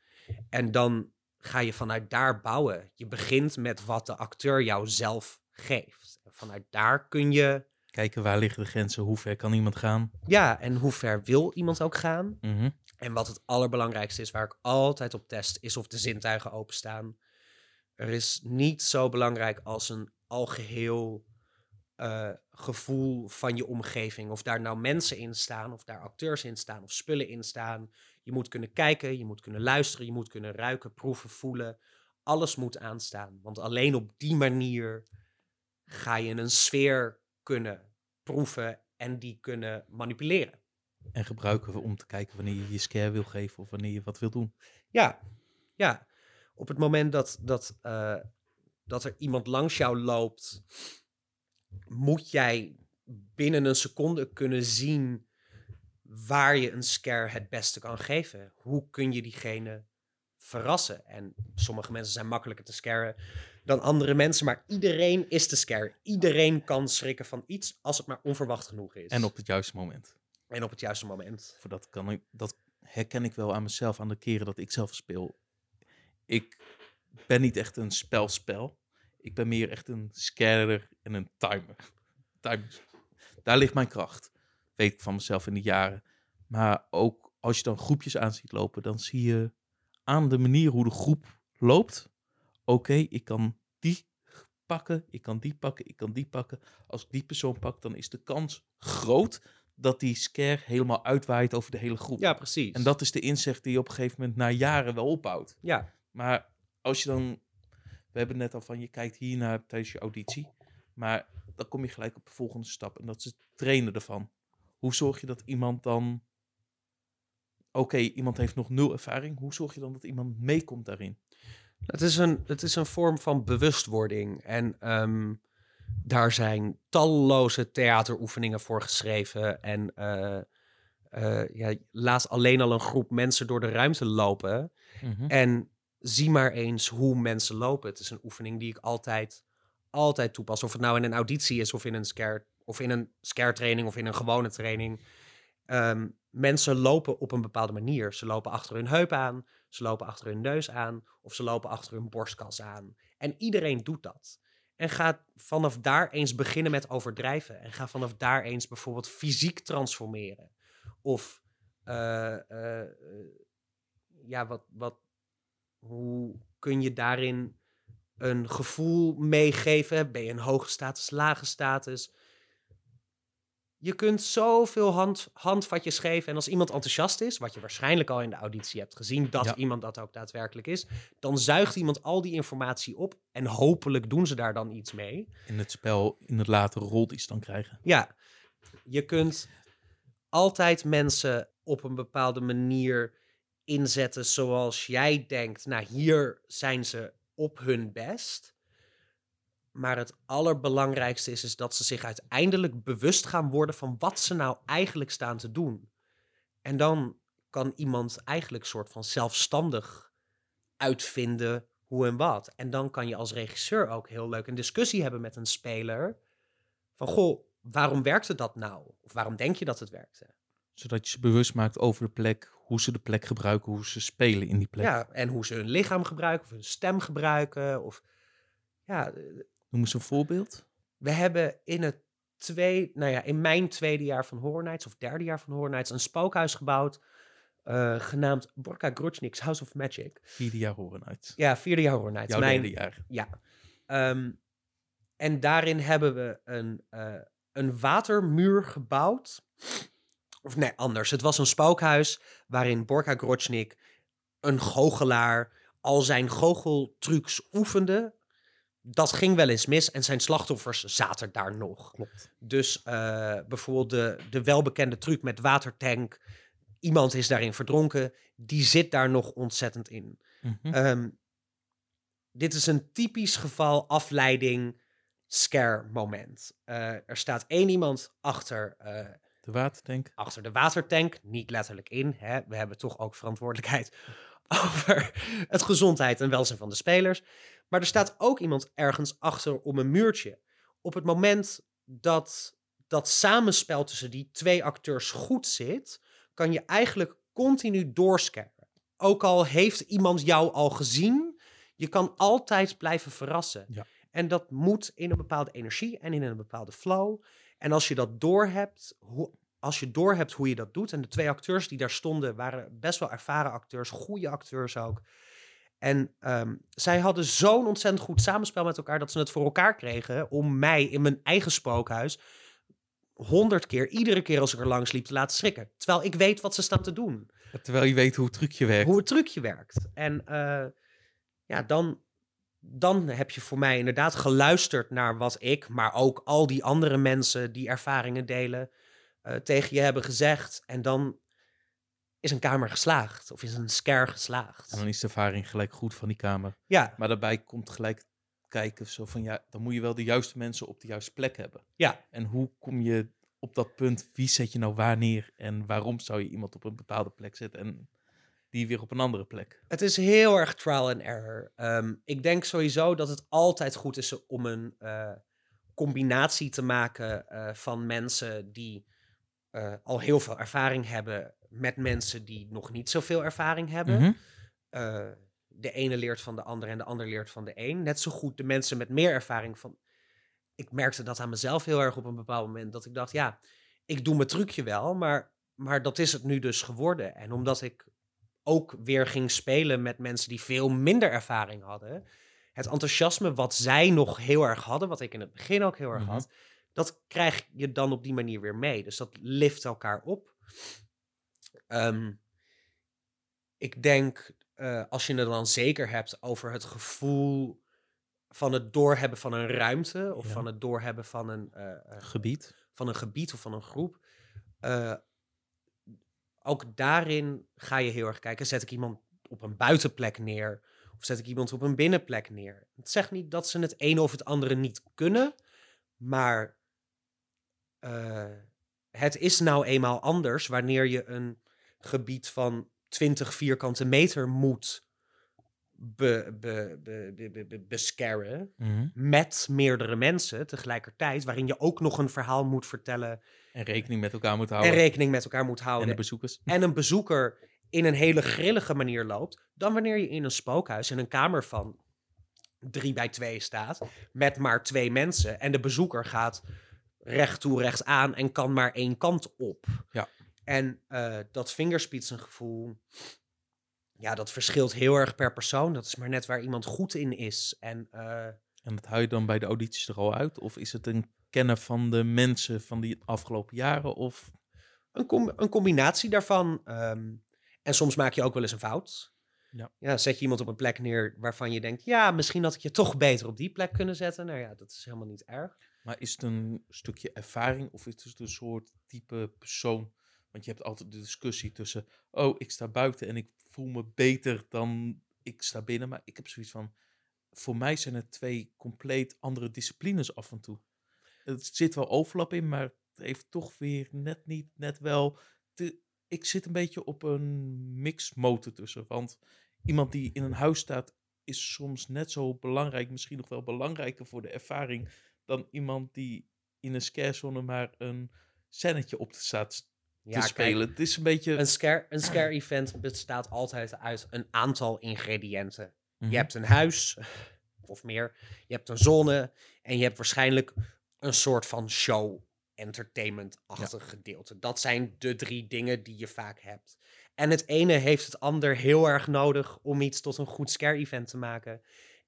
En dan ga je vanuit daar bouwen. Je begint met wat de acteur jou zelf geeft. En vanuit daar kun je, Kijken waar liggen de grenzen, hoe ver kan iemand gaan? ja, en hoe ver wil iemand ook gaan? Mhm. En wat het allerbelangrijkste is, waar ik altijd op test, is of de zintuigen openstaan. Er is niet zo belangrijk als een algeheel eh, gevoel van je omgeving. Of daar nou mensen in staan, of daar acteurs in staan, of spullen in staan. Je moet kunnen kijken, je moet kunnen luisteren, je moet kunnen ruiken, proeven, voelen. Alles moet aanstaan. Want alleen op die manier ga je een sfeer kunnen proeven en die kunnen manipuleren. En gebruiken we om te kijken wanneer je je scare wil geven of wanneer je wat wil doen. Ja, ja. Op het moment dat, dat, eh, dat er iemand langs jou loopt, moet jij binnen een seconde kunnen zien waar je een scare het beste kan geven. Hoe kun je diegene verrassen? En sommige mensen zijn makkelijker te scaren dan andere mensen, maar iedereen is te scare. Iedereen kan schrikken van iets als het maar onverwacht genoeg is. En op het juiste moment. en op het juiste moment. Voor dat, kan ik, dat herken ik wel aan mezelf, aan de keren dat ik zelf speel. Ik ben niet echt een spelspel. Ik ben meer echt een scanner en een timer. timer. Daar ligt mijn kracht. Weet ik van mezelf in de jaren. Maar ook als je dan groepjes aan ziet lopen, dan zie je aan de manier hoe de groep loopt. Oké, ik kan die pakken, ik kan die pakken, ik kan die pakken. Als ik die persoon pak, dan is de kans groot dat die scare helemaal uitwaait over de hele groep. Ja, precies. En dat is de inzicht die je op een gegeven moment na jaren wel opbouwt. Ja, Maar als je dan, we hebben net al van, je kijkt hier naar tijdens je auditie, maar dan kom je gelijk op de volgende stap en dat is het trainen ervan. Hoe zorg je dat iemand dan, oké, iemand heeft nog nul ervaring, hoe zorg je dan dat iemand meekomt daarin? Het is een, het is een vorm van bewustwording. En ehm, daar zijn talloze theateroefeningen voor geschreven. En eh, eh, ja, laat alleen al een groep mensen door de ruimte lopen. En zie maar eens hoe mensen lopen. Het is een oefening die ik altijd, altijd toepas. Of het nou in een auditie is of in een scare, of in een scare training of in een gewone training. Ehm, mensen lopen op een bepaalde manier. Ze lopen achter hun heup aan, ze lopen achter hun neus aan of ze lopen achter hun borstkas aan. En iedereen doet dat. En ga vanaf daar eens beginnen met overdrijven. En ga vanaf daar eens bijvoorbeeld fysiek transformeren. Of eh, eh, ja, wat, wat, hoe kun je daarin een gevoel meegeven? Ben je een hoge status, lage status? Je kunt zoveel hand, handvatjes geven. En als iemand enthousiast is, wat je waarschijnlijk al in de auditie hebt gezien, dat Ja. iemand dat ook daadwerkelijk is, dan zuigt iemand al die informatie op. En hopelijk doen ze daar dan iets mee. In het spel, in het latere rol die ze dan krijgen. Ja, je kunt altijd mensen op een bepaalde manier inzetten zoals jij denkt. Nou, hier zijn ze op hun best. Maar het allerbelangrijkste is, is dat ze zich uiteindelijk bewust gaan worden van wat ze nou eigenlijk staan te doen. En dan kan iemand eigenlijk soort van zelfstandig uitvinden hoe en wat. En dan kan je als regisseur ook heel leuk een discussie hebben met een speler. Van goh, waarom werkte dat nou? Of waarom denk je dat het werkte? Zodat je ze bewust maakt over de plek, hoe ze de plek gebruiken, hoe ze spelen in die plek. Ja, en hoe ze hun lichaam gebruiken, of hun stem gebruiken. Of ja, Noem eens een voorbeeld. we hebben in het twee, nou ja, in mijn tweede jaar van Horror Nights, of derde jaar van Horror Nights, een spookhuis gebouwd. eh, genaamd Borka Grudnik's House of Magic. Vierde jaar uit. Ja, vierde jaar Horror Nights. Jouw Mijn, derde jaar. Ja. Ehm, en daarin hebben we een, eh, een watermuur gebouwd. Of nee, anders. Het was een spookhuis waarin Borka Grochnik, een goochelaar, al zijn goocheltrucs oefende. Dat ging wel eens mis en zijn slachtoffers zaten daar nog. Klopt. Dus eh, bijvoorbeeld de, de welbekende truc met watertank. Iemand is daarin verdronken. Die zit daar nog ontzettend in. Mhm. Ehm, dit is een typisch geval afleiding scare moment. Eh, er staat één iemand achter, eh, de watertank. achter de watertank, niet letterlijk in. Hè? We hebben toch ook verantwoordelijkheid over het gezondheid en welzijn van de spelers. Maar er staat ook iemand ergens achter om een muurtje. Op het moment dat dat samenspel tussen die twee acteurs goed zit, kan je eigenlijk continu doorscaren. Ook al heeft iemand jou al gezien, je kan altijd blijven verrassen. Ja. En dat moet in een bepaalde energie en in een bepaalde flow. En als je dat doorhebt, hoe, als je doorhebt hoe je dat doet. En de twee acteurs die daar stonden waren best wel ervaren acteurs, goede acteurs ook. En ehm, zij hadden zo'n ontzettend goed samenspel met elkaar dat ze het voor elkaar kregen om mij in mijn eigen spookhuis honderd keer, iedere keer als ik er langs liep, te laten schrikken. Terwijl ik weet wat ze staan te doen Terwijl je weet hoe het trucje werkt. hoe het trucje werkt. En eh, ja, dan, dan heb je voor mij inderdaad geluisterd naar wat ik, maar ook al die andere mensen die ervaringen delen, eh, tegen je hebben gezegd. En dan is een kamer geslaagd of is een scare geslaagd. En dan is de ervaring gelijk goed van die kamer. Ja, Maar daarbij komt gelijk kijken zo van ja, dan moet je wel de juiste mensen op de juiste plek hebben. ja, En hoe kom je op dat punt, wie zet je nou waar neer en waarom zou je iemand op een bepaalde plek zetten en die weer op een andere plek? het is heel erg trial and error. Ehm, ik denk sowieso dat het altijd goed is om een eh, combinatie te maken eh, van mensen die eh, al heel veel ervaring hebben met mensen die nog niet zoveel ervaring hebben. Mhm. Eh, de ene leert van de ander en de ander leert van de een. Net zo goed de mensen met meer ervaring van. Ik merkte dat aan mezelf heel erg op een bepaald moment. Dat ik dacht, ja, ik doe mijn trucje wel, maar, maar dat is het nu dus geworden. En omdat ik ook weer ging spelen met mensen die veel minder ervaring hadden. Het enthousiasme wat zij nog heel erg hadden, wat ik in het begin ook heel erg Mhm. had, dat krijg je dan op die manier weer mee. Dus dat lift elkaar op. Ehm, ik denk, eh, als je het dan zeker hebt over het gevoel van het doorhebben van een ruimte, of Ja. van het doorhebben van een, eh, eh, Gebied. van een gebied of van een groep. ook daarin ga je heel erg kijken. Zet ik iemand op een buitenplek neer? Of zet ik iemand op een binnenplek neer? Het zegt niet dat ze het een of het andere niet kunnen. Maar het is nou eenmaal anders wanneer je een gebied van 20 vierkante meter moet be, be, be, be, be, be- bescarren Mhm. met meerdere mensen tegelijkertijd, waarin je ook nog een verhaal moet vertellen En rekening met elkaar moeten en houden. rekening met elkaar moet En houden. de bezoekers. En een bezoeker in een hele grillige manier loopt, dan wanneer je in een spookhuis in een kamer van drie bij twee staat, met maar twee mensen, en de bezoeker gaat recht toe, recht aan en kan maar één kant op. Ja. En eh, dat vingerspitsengevoel, ja, dat verschilt heel erg per persoon. Dat is maar net waar iemand goed in is. En eh, En dat hou je dan bij de audities er al uit? Of is het een kennen van de mensen van die afgelopen jaren? Of een, com- een combinatie daarvan. ehm, en soms maak je ook wel eens een fout. Ja. zet je iemand op een plek neer waarvan je denkt... ja, misschien had ik je toch beter op die plek kunnen zetten. Nou ja, dat is helemaal niet erg. Maar is het een stukje ervaring of is het een soort type persoon? Want je hebt altijd de discussie tussen, oh, ik sta buiten en ik voel me beter dan ik sta binnen. Maar ik heb zoiets van, voor mij zijn het twee compleet andere disciplines af en toe. Er zit wel overlap in, maar het heeft toch weer net niet, net wel. te- ik zit een beetje op een mixmotor tussen. Want iemand die in een huis staat is soms net zo belangrijk, misschien nog wel belangrijker voor de ervaring dan iemand die in een scarezone maar een scènetje op staat te Ja, kijk, spelen. het is een beetje... een scare, een scare event bestaat altijd uit een aantal ingrediënten. Mhm. Je hebt een huis, of meer. Je hebt een zone. En je hebt waarschijnlijk een soort van show entertainment-achtig gedeelte. Dat zijn de drie dingen die je vaak hebt. En het ene heeft het ander heel erg nodig om iets tot een goed scare-event te maken.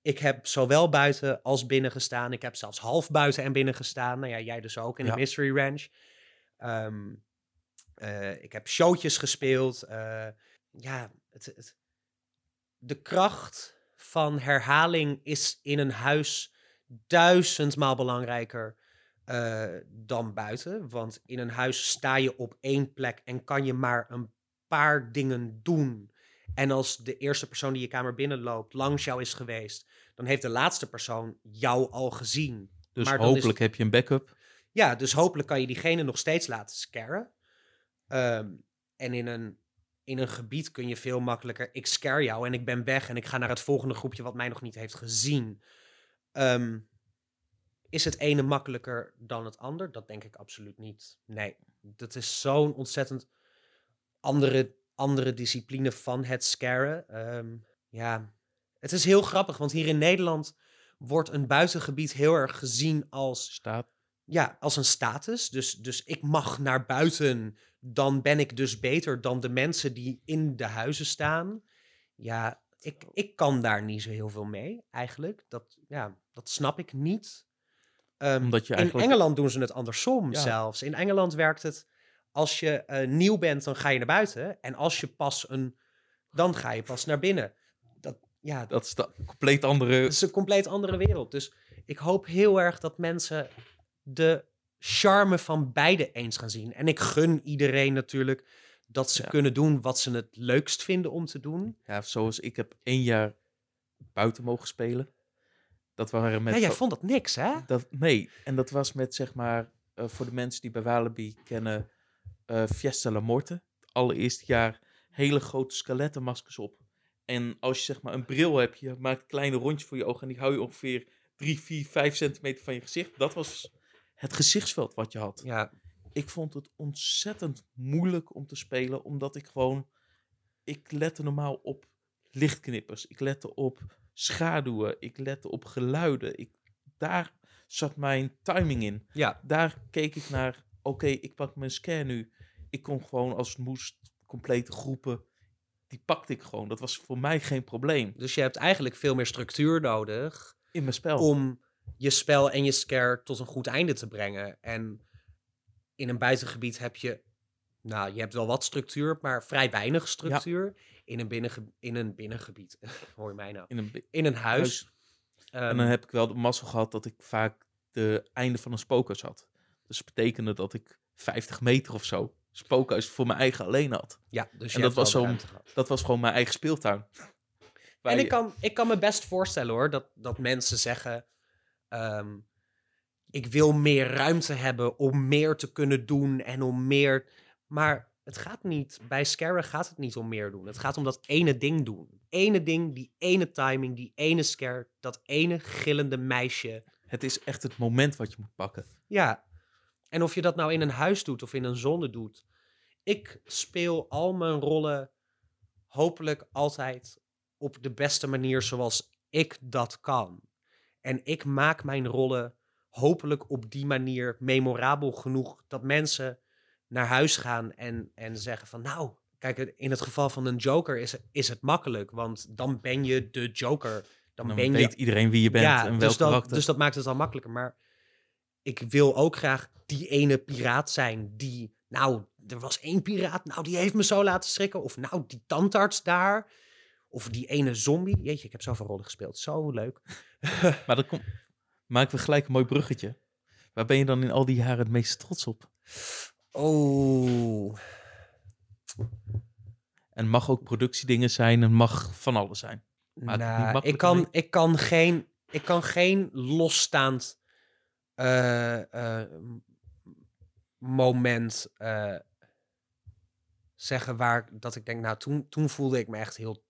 Ik heb zowel buiten als binnen gestaan. Ik heb zelfs half buiten en binnen gestaan. Nou ja, jij dus ook in Ja. de Mystery Ranch. Ehm, eh, ik heb showtjes gespeeld. eh, ja, het, het, de kracht van herhaling is in een huis duizendmaal belangrijker eh, dan buiten. Want in een huis sta je op één plek en kan je maar een paar dingen doen. En als de eerste persoon die je kamer binnenloopt langs jou is geweest, dan heeft de laatste persoon jou al gezien. dus maar hopelijk heb je een backup. Ja, dus hopelijk kan je diegene nog steeds laten scaren. Ehm, en in een, in een gebied kun je veel makkelijker. Ik scare jou en ik ben weg en ik ga naar het volgende groepje wat mij nog niet heeft gezien. Ehm, is het ene makkelijker dan het ander? Dat denk ik absoluut niet. Nee, dat is zo'n ontzettend andere, andere discipline van het scaren. Ehm, ja, het is heel grappig, want hier in Nederland wordt een buitengebied heel erg gezien als Staat. ja, als een status. Dus, dus ik mag naar buiten. Dan ben ik dus beter dan de mensen die in de huizen staan. Ja, ik, ik kan daar niet zo heel veel mee, eigenlijk. Dat, ja, dat snap ik niet. Ehm, Omdat je in eigenlijk- Engeland doen ze het andersom Ja. zelfs. In Engeland werkt het, als je eh, nieuw bent, dan ga je naar buiten. En als je pas een, dan ga je pas naar binnen. Dat, ja, Dat is de compleet andere... het is een compleet andere wereld. Dus ik hoop heel erg dat mensen de charme van beide eens gaan zien. En ik gun iedereen natuurlijk dat ze Ja. kunnen doen wat ze het leukst vinden om te doen. Ja, zoals ik heb één jaar buiten mogen spelen. Dat waren met... Ja, jij vond dat niks, hè? Dat, nee, en dat was met zeg maar, eh, voor de mensen die bij Walibi kennen, eh Fiesta La Morte. Het allereerste jaar hele grote skelettenmaskers op. En als je zeg maar een bril hebt, je maakt kleine rondjes voor je ogen en die hou je ongeveer 3, 4, 5 centimeter van je gezicht. Dat was het gezichtsveld wat je had. Ja, Ik vond het ontzettend moeilijk om te spelen, omdat ik gewoon, ik lette normaal op lichtknippers. Ik lette op schaduwen. Ik lette op geluiden. Ik, daar zat mijn timing in. Ja, Daar keek ik naar, oké, ik pak mijn scare nu. Ik kon gewoon als het moest complete groepen, die pakte ik gewoon. Dat was voor mij geen probleem dus je hebt eigenlijk veel meer structuur nodig in mijn spel. om je spel en je scare tot een goed einde te brengen. En in een buitengebied heb je, nou, je hebt wel wat structuur, maar vrij weinig structuur. In, een binnenge, in een binnengebied, hoor je mij nou, in een, in een huis. huis. En dan ehm, heb ik wel de mazzel gehad dat ik vaak de einde van een spookhuis had. Dus dat betekende dat ik 50 meter of zo spookhuis voor mijn eigen alleen had. ja, dus en dat was gehad. Dat was gewoon mijn eigen speeltuin. En ik kan, ik kan me best voorstellen hoor, dat, dat mensen zeggen: ehm, Ik wil meer ruimte hebben om meer te kunnen doen en om meer. Maar het gaat niet, bij Scare gaat het niet om meer doen. Het gaat om dat ene ding doen. Ene ding, die ene timing, die ene scare, dat ene gillende meisje. Het is echt het moment wat je moet pakken. Ja, en of je dat nou in een huis doet of in een zone doet. Ik speel al mijn rollen hopelijk altijd op de beste manier zoals ik dat kan. En ik maak mijn rollen hopelijk op die manier memorabel genoeg dat mensen naar huis gaan en, en zeggen van nou, kijk, in het geval van een Joker is, is het makkelijk, want dan ben je de Joker. Dan, Dan ben weet je iedereen wie je bent en welk dus dat, karakter. dus dat maakt het al makkelijker. Maar ik wil ook graag die ene piraat zijn die... Nou, er was één piraat, nou, die heeft me zo laten schrikken. Of nou, die tandarts daar. Of die ene zombie. Jeetje, ik heb zoveel rollen gespeeld. Zo leuk. Maar dan kom, maken we gelijk een mooi bruggetje. Waar ben je dan in al die jaren het meest trots op? Oh. En mag ook productiedingen zijn en mag van alles zijn. Niet Nou, ik kan, mee. ik, kan geen, ik kan geen losstaand eh, eh, moment eh, zeggen waar ik- dat ik denk, nou, toen, toen voelde ik me echt heel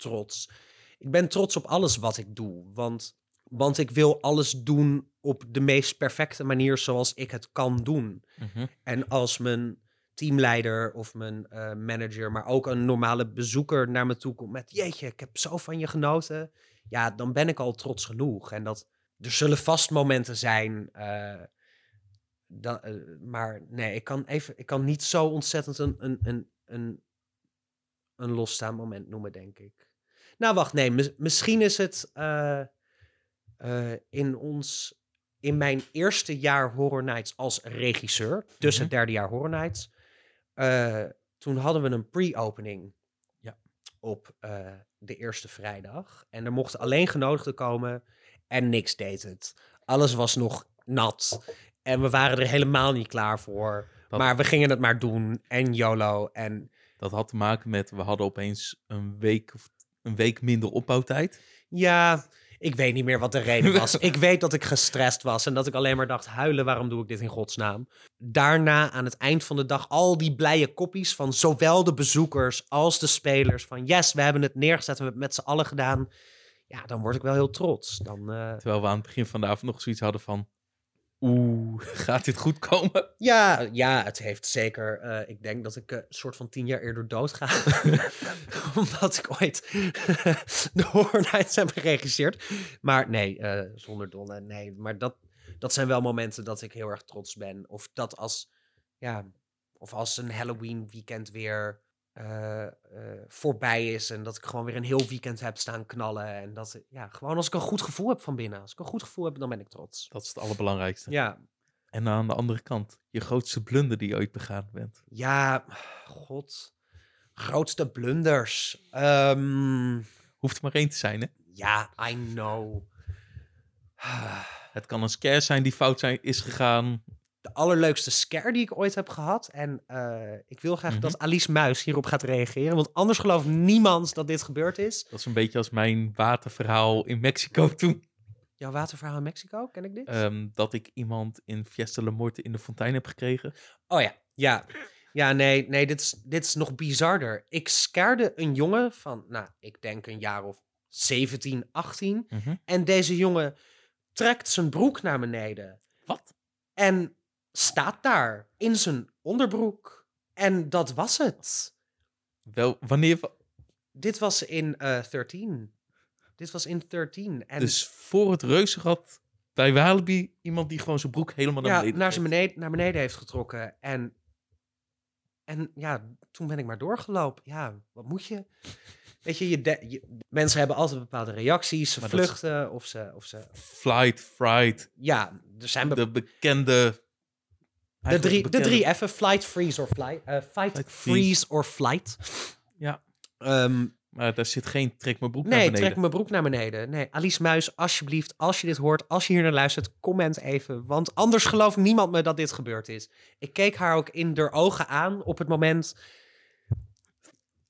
trots. Ik ben trots op alles wat ik doe, want, want ik wil alles doen op de meest perfecte manier zoals ik het kan doen. Mhm. En als mijn teamleider of mijn eh, manager, maar ook een normale bezoeker naar me toe komt met: Jeetje, ik heb zo van je genoten. Ja, dan ben ik al trots genoeg. En dat er zullen vast momenten zijn. eh, dat, eh, maar nee, ik kan, even, ik kan niet zo ontzettend een, een, een, een, een losstaand moment noemen, denk ik. Nou, wacht, nee, mis- misschien is het eh, eh, in ons in mijn eerste jaar Horror Nights als regisseur, dus Mhm. het derde jaar Horror Nights, eh, toen hadden we een pre-opening Ja. op de eerste vrijdag. En er mochten alleen genodigden komen en niks deed het. Alles was nog nat en we waren er helemaal niet klaar voor. Dat- Maar we gingen het maar doen en YOLO. En Dat had te maken met, we hadden opeens een week, of een week minder opbouwtijd. ja, ik weet niet meer wat de reden was. ik weet dat ik gestrest was en dat ik alleen maar dacht, huilen, waarom doe ik dit in godsnaam? Daarna, aan het eind van de dag, al die blije koppies van zowel de bezoekers als de spelers. Van yes, we hebben het neergezet we hebben het met z'n allen gedaan. Ja, dan word ik wel heel trots. Dan, eh, Terwijl we aan het begin van de avond nog zoiets hadden van, oeh, gaat dit goed komen? ja, ja, het heeft zeker. eh, ik denk dat ik eh, een soort van tien jaar eerder dood ga. Omdat ik ooit de Horror Nights heb geregisseerd. Maar nee, eh, zonder dolle. Nee, maar dat, dat zijn wel momenten dat ik heel erg trots ben. Of dat als, ja, of als een Halloween weekend weer eh, eh, voorbij is. En dat ik gewoon weer een heel weekend heb staan knallen. En dat, ja, gewoon als ik een goed gevoel heb van binnen. Als ik een goed gevoel heb, dan ben ik trots. Dat is het allerbelangrijkste. Ja, En aan de andere kant, je grootste blunder die je ooit begaan bent. Ja, god. Grootste blunders. Ehm, Hoeft er maar één te zijn, hè? ja, I know. Het kan een scare zijn die fout zijn, is gegaan. De allerleukste scare die ik ooit heb gehad. En eh, ik wil graag Mhm. dat Alice Muis hierop gaat reageren. Want anders gelooft niemand dat dit gebeurd is. Dat is een beetje als mijn waterverhaal in Mexico toen. Jouw waterverhaal in Mexico, ken ik dit? Ehm, dat ik iemand in Fiesta La Morte in de fontein heb gekregen. Oh ja, ja. Ja, nee, nee dit, is, dit is nog bizarder. Ik scaarde een jongen van, nou, ik denk een jaar of 17, 18. Mhm. En deze jongen trekt zijn broek naar beneden. Wat? En staat daar in zijn onderbroek. En dat was het. Wel, wanneer... wa- Dit was in eh 13. Dit was in 13. En Dus voor het reuzenrad bij Walibi iemand die gewoon zijn broek helemaal naar ja, beneden naar, zijn trekt. beneden, naar beneden heeft getrokken. En, en ja, toen ben ik maar doorgelopen. Ja, wat moet je? Weet je, je, de- je- mensen hebben altijd bepaalde reacties. Ze Maar dat is- vluchten of ze, of ze... Flight, fright, Ja, er zijn be- de bekende... de, drie, de drie even flight, freeze or flight. eh, fight, Fight, freeze. or flight. Ja. Ehm, Maar daar zit geen trek mijn broek naar nee, beneden. trek mijn broek naar beneden. Nee, Alice Muis, alsjeblieft, als je dit hoort, als je hier naar luistert, comment even. Want anders gelooft niemand me dat dit gebeurd is. Ik keek haar ook in de ogen aan op het moment...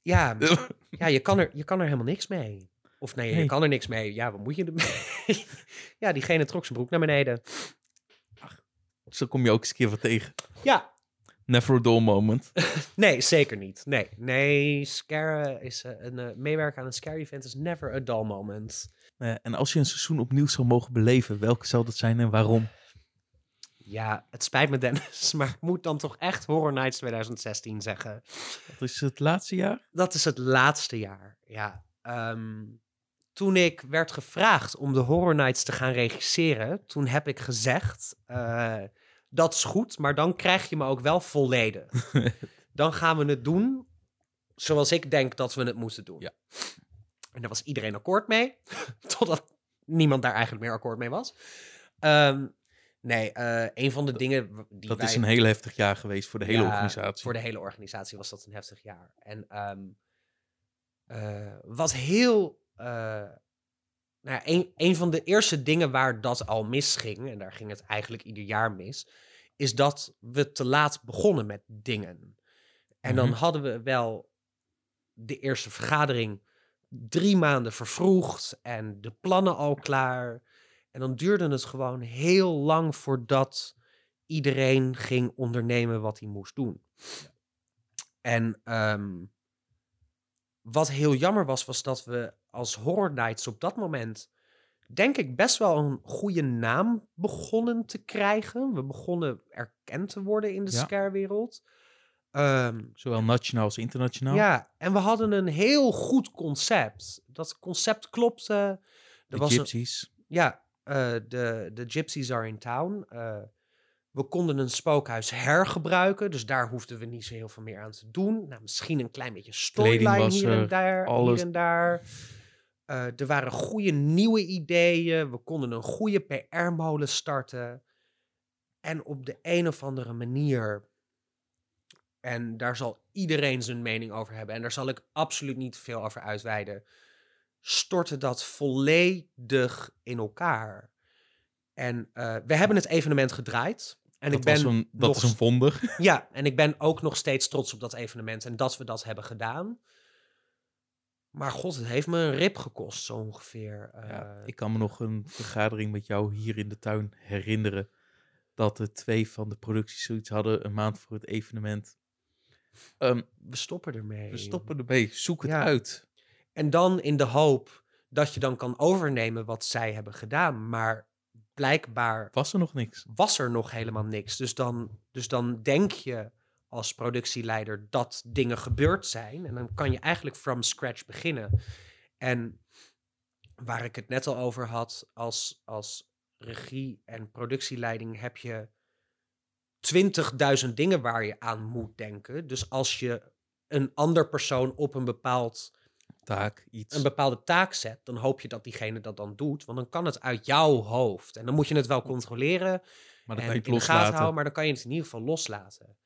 Ja, ja je, kan er, je kan er helemaal niks mee. Of nee, je Nee. kan er niks mee. Ja, wat moet je ermee? ja, diegene trok zijn broek naar beneden. Zo kom je ook eens een keer wat tegen. Ja, Never a dull moment. nee, zeker niet. Nee, nee, scare is eh, een eh, meewerken aan een scare event is never a dull moment. Eh, en als je een seizoen opnieuw zou mogen beleven, welke zou dat zijn en waarom? Ja, het spijt me Dennis, maar ik moet dan toch echt Horror Nights 2016 zeggen. Dat is het laatste jaar? Dat is het laatste jaar, ja. Ehm, toen ik werd gevraagd om de Horror Nights te gaan regisseren, toen heb ik gezegd, dat is goed, maar dan krijg je me ook wel volledig. dan gaan we het doen zoals ik denk dat we het moeten doen. Ja. En daar was iedereen akkoord mee, totdat niemand daar eigenlijk meer akkoord mee was. Ehm, nee, eh, een van de dingen die Dat wij... is een heel heftig jaar geweest voor de hele Ja, organisatie. Voor de hele organisatie was dat een heftig jaar. En ehm, eh, wat heel. eh, nou ja, een, een van de eerste dingen waar dat al misging, en daar ging het eigenlijk ieder jaar mis, is dat we te laat begonnen met dingen. En dan Mhm. hadden we wel de eerste vergadering drie maanden vervroegd en de plannen al klaar. En dan duurde het gewoon heel lang voordat iedereen ging ondernemen wat hij moest doen. En ehm, wat heel jammer was, was dat we als Horror Nights op dat moment, denk ik, best wel een goede naam begonnen te krijgen. We begonnen erkend te worden in de Ja. scare-wereld. Ehm, Zowel nationaal als internationaal. ja, en we hadden een heel goed concept. Dat concept klopte. Er de was een- gypsies. ja, eh, de, de Gypsies are in town. Eh, we konden een spookhuis hergebruiken, dus daar hoefden we niet zo heel veel meer aan te doen. Nou, misschien een klein beetje storyline hier en daar. alles. Hier en daar. Eh, er waren goede nieuwe ideeën. We konden een goede PR-molen starten. En op de een of andere manier. En daar zal iedereen zijn mening over hebben. En daar zal ik absoluut niet veel over uitweiden. Stortte dat volledig in elkaar. En eh, we hebben het evenement gedraaid. En dat ik ben was een, dat nog is een wonder. ja, en ik ben ook nog steeds trots op dat evenement en dat we dat hebben gedaan. Maar god, het heeft me een rib gekost, zo ongeveer. Ja, Eh, ik kan me nog een vergadering met jou hier in de tuin herinneren. Dat de twee van de producties zoiets hadden een maand voor het evenement. Ehm, we stoppen ermee. we stoppen ermee, zoek het Ja. uit. En dan in de hoop dat je dan kan overnemen wat zij hebben gedaan. Maar blijkbaar Was er nog niks? was er nog helemaal niks. Dus dan, dus dan denk je als productieleider dat dingen gebeurd zijn. En dan kan je eigenlijk from scratch beginnen. En waar ik het net al over had, als, als regie en productieleiding heb je 20.000 dingen waar je aan moet denken. Dus als je een ander persoon op een bepaald Taak, iets. een bepaalde taak zet, dan hoop je dat diegene dat dan doet. Want dan kan het uit jouw hoofd. En dan moet je het wel controleren maar dan en kan je het in de gaten loslaten. houden, maar dan kan je het in ieder geval loslaten.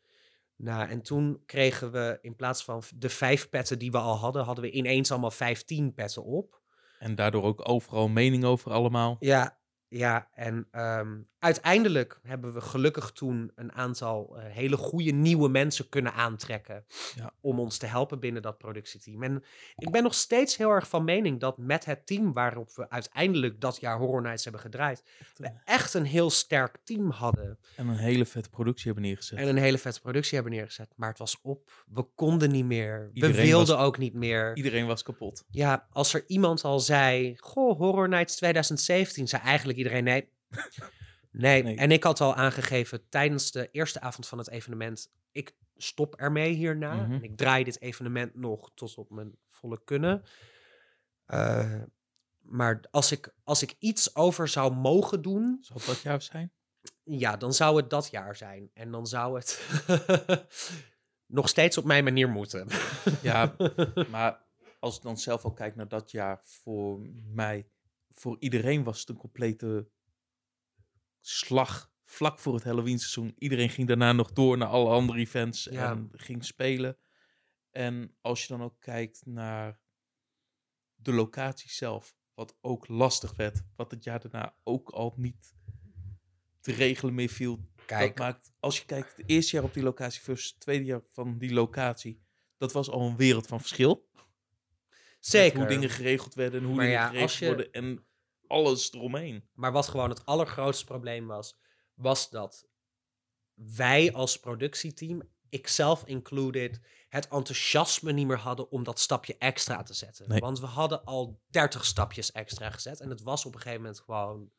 Nou, en toen kregen we in plaats van de vijf petten die we al hadden, hadden we ineens allemaal vijftien petten op. En daardoor ook overal mening over allemaal. Ja, ja. En ehm, uiteindelijk hebben we gelukkig toen een aantal eh, hele goede nieuwe mensen kunnen aantrekken. Ja. Om ons te helpen binnen dat productieteam. En ik ben nog steeds heel erg van mening dat met het team waarop we uiteindelijk dat jaar Horror Nights hebben gedraaid, we een- echt een heel sterk team hadden. En een hele vette productie hebben neergezet. En een hele vette productie hebben neergezet. Maar het was op. We konden niet meer. Iedereen we wilden was- ook niet meer. Iedereen was kapot. Ja, als er iemand al zei... Goh, Horror Nights 2017... zei eigenlijk iedereen nee. Nee, Nee. en ik had al aangegeven tijdens de eerste avond van het evenement, ik stop ermee hierna. Mhm. En ik draai dit evenement nog tot op mijn volle kunnen. Eh, maar als ik, als ik iets over zou mogen doen, Zal dat jou zijn? ja, dan zou het dat jaar zijn. En dan zou het nog steeds op mijn manier moeten. Ja, maar als ik dan zelf al kijk naar dat jaar, voor mij, voor iedereen was het een complete slag. Vlak voor het Halloween seizoen. Iedereen ging daarna nog door naar alle andere events Ja. en ging spelen. En als je dan ook kijkt naar de locatie zelf, wat ook lastig werd, wat het jaar daarna ook al niet te regelen meer viel. Kijk, Dat maakt, als je kijkt, het eerste jaar op die locatie versus het tweede jaar van die locatie, dat was al een wereld van verschil. Zeker. Hoe dingen geregeld werden en hoe Maar dingen ja, geregeld je- worden en alles eromheen. Maar wat gewoon het allergrootste probleem was, was dat wij als productieteam, ikzelf included, het enthousiasme niet meer hadden om dat stapje extra te zetten. Nee. Want we hadden al 30 stapjes extra gezet en het was op een gegeven moment gewoon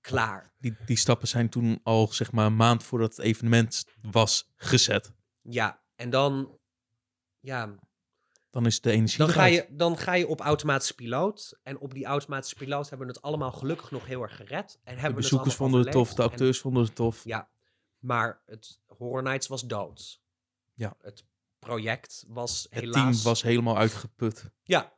klaar. Die, die stappen zijn toen al zeg maar een maand voordat het evenement was gezet. Ja, en dan, ja, Dan is de energie dan ga, je, dan ga je op automatische piloot. En op die automatische piloot hebben we het allemaal gelukkig nog heel erg gered. En De hebben bezoekers het allemaal vonden het tof, de. En- acteurs vonden het tof. Ja, maar het Horror Nights was dood. Ja. Het project was Het helaas... team was helemaal uitgeput. Ja,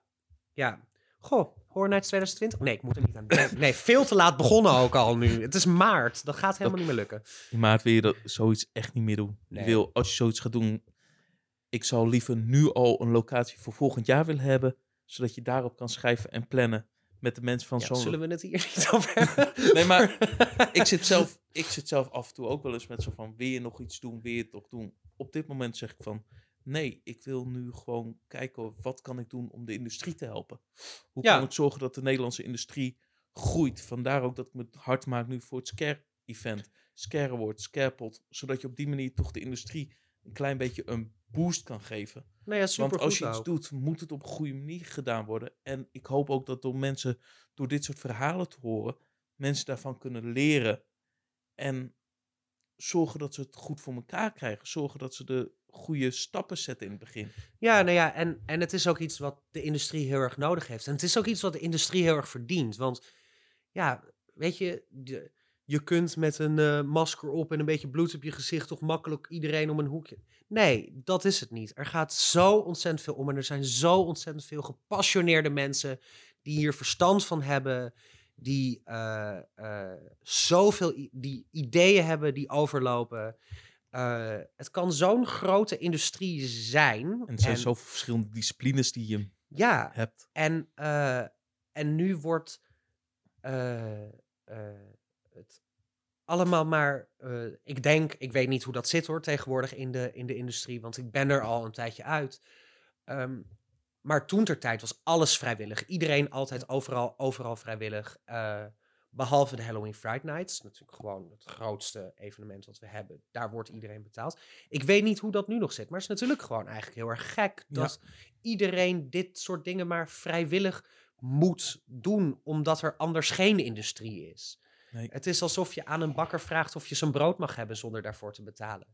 ja. Goh, Horror Nights 2020? Nee, ik moet er niet aan denken. Nee, veel te laat begonnen ook al nu. Het is maart. Dat gaat helemaal niet meer lukken. In maart wil je dat, zoiets echt niet meer doen. Nee. Je wil, als je zoiets gaat doen, ik zou liever nu al een locatie voor volgend jaar willen hebben, zodat je daarop kan schrijven en plannen met de mensen van Ja, zo'n... zullen we het hier niet over hebben? Nee, maar ik zit, zelf, ik zit zelf af en toe ook wel eens met zo van, wil je nog iets doen, wil je het toch doen? Op dit moment zeg ik van, nee, ik wil nu gewoon kijken, wat kan ik doen om de industrie te helpen? Hoe Ja. kan ik zorgen dat de Nederlandse industrie groeit? Vandaar ook dat ik me hard maak nu voor het Scare-event. Scare Award, Scarepot, zodat je op die manier toch de industrie een klein beetje een boost kan geven. Nou ja, Want als je iets doet, moet het op een goede manier gedaan worden. En ik hoop ook dat door mensen, door dit soort verhalen te horen, mensen daarvan kunnen leren. En zorgen dat ze het goed voor elkaar krijgen. Zorgen dat ze de goede stappen zetten in het begin. Ja, nou ja, en, en het is ook iets wat de industrie heel erg nodig heeft. En het is ook iets wat de industrie heel erg verdient. Want ja, weet je, de- je kunt met een eh, masker op en een beetje bloed op je gezicht toch makkelijk iedereen om een hoekje. Nee, dat is het niet. Er gaat zo ontzettend veel om en er zijn zo ontzettend veel gepassioneerde mensen die hier verstand van hebben, die eh, eh, zoveel die ideeën hebben die overlopen. Het kan zo'n grote industrie zijn. En er zijn zoveel verschillende disciplines die je Ja, hebt. en, en nu wordt het allemaal maar. eh, ik denk, ik weet niet hoe dat zit hoor, tegenwoordig in de, in de industrie, want ik ben er al een tijdje uit. Ehm, maar toen ter tijd was alles vrijwillig. Iedereen altijd overal, overal vrijwillig. eh, behalve de Halloween Fright Nights. Natuurlijk gewoon het grootste evenement wat we hebben. Daar wordt iedereen betaald. Ik weet niet hoe dat nu nog zit. Maar het is natuurlijk gewoon eigenlijk heel erg gek. Ja. Dat iedereen dit soort dingen maar vrijwillig moet doen. Omdat er anders geen industrie is. Nee. Het is alsof je aan een bakker vraagt of je zijn brood mag hebben zonder daarvoor te betalen.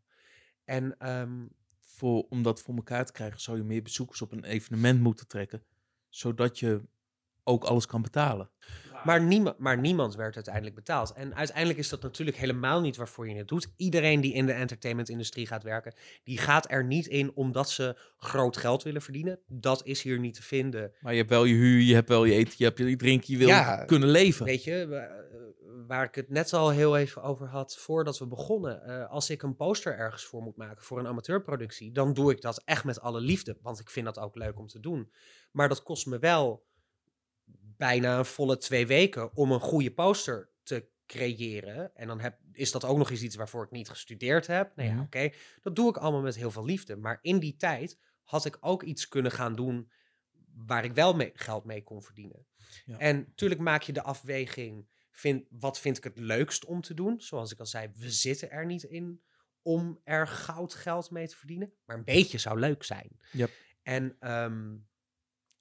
En ehm, Voor, om dat voor elkaar te krijgen, zou je meer bezoekers op een evenement moeten trekken. Zodat je ook alles kan betalen. Maar, niemand, maar niemand werd uiteindelijk betaald. En uiteindelijk is dat natuurlijk helemaal niet waarvoor je het doet. Iedereen die in de entertainmentindustrie gaat werken, die gaat er niet in omdat ze groot geld willen verdienen. Dat is hier niet te vinden. Maar je hebt wel je huur, je hebt wel je eten, je hebt je drinken, je wil Ja, kunnen leven. Weet je, wa- waar ik het net al heel even over had voordat we begonnen. eh, als ik een poster ergens voor moet maken voor een amateurproductie, dan doe ik dat echt met alle liefde. Want ik vind dat ook leuk om te doen. Maar dat kost me wel bijna een volle twee weken om een goede poster te creëren. En dan heb, is dat ook nog eens iets waarvoor ik niet gestudeerd heb. Nou ja, Mhm. oké. Dat doe ik allemaal met heel veel liefde. Maar in die tijd had ik ook iets kunnen gaan doen waar ik wel mee, geld mee kon verdienen. Ja. En natuurlijk maak je de afweging, vind, wat vind ik het leukst om te doen? Zoals ik al zei, we zitten er niet in om er goud geld mee te verdienen. Maar een beetje zou leuk zijn. Yep. En, ehm,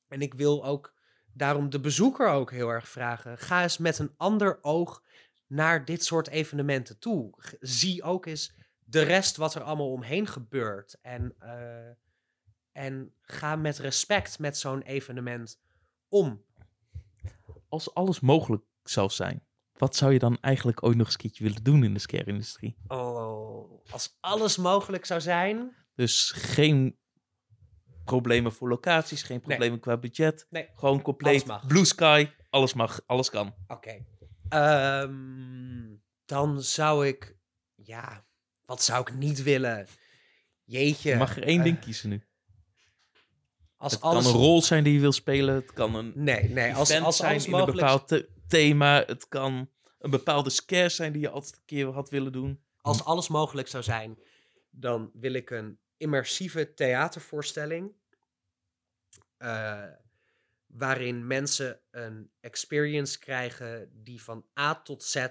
en ik wil ook daarom de bezoeker ook heel erg vragen. Ga eens met een ander oog naar dit soort evenementen toe. Zie ook eens de rest wat er allemaal omheen gebeurt. En, eh, en ga met respect met zo'n evenement om. Als alles mogelijk zou zijn, wat zou je dan eigenlijk ooit nog eens een keertje willen doen in de scare-industrie? Oh, als alles mogelijk zou zijn. Dus geen problemen voor locaties, geen problemen qua budget. Nee, Gewoon compleet blue sky, alles mag, alles kan. Oké. Ehm, dan zou ik. Ja, wat zou ik niet willen? Jeetje. Je mag er één eh, ding kiezen nu. Als Het alles. kan een rol zijn die je wil spelen, het kan een Nee, nee. Als, als zijn in een bepaald the- thema, het kan een bepaalde scare zijn die je altijd een keer had willen doen. als alles mogelijk zou zijn, dan wil ik een immersieve theatervoorstelling. eh, waarin mensen een experience krijgen die van A tot Z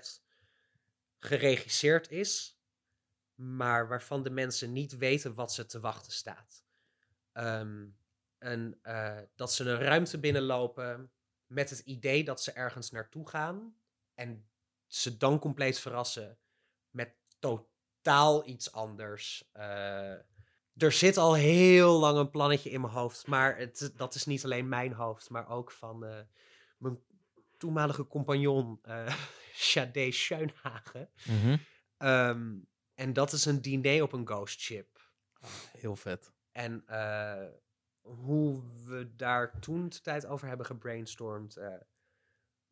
geregisseerd is, maar waarvan de mensen niet weten wat ze te wachten staat. Ehm, en eh, dat ze een ruimte binnenlopen met het idee dat ze ergens naartoe gaan en ze dan compleet verrassen met totaal iets anders. Eh, er zit al heel lang een plannetje in mijn hoofd, maar het, dat is niet alleen mijn hoofd, maar ook van eh, mijn toenmalige compagnon, eh Shade Schoenhagen. Ehm, en dat is een diner op een ghost ship. Heel vet. En eh, hoe we daar toen de tijd over hebben gebrainstormd,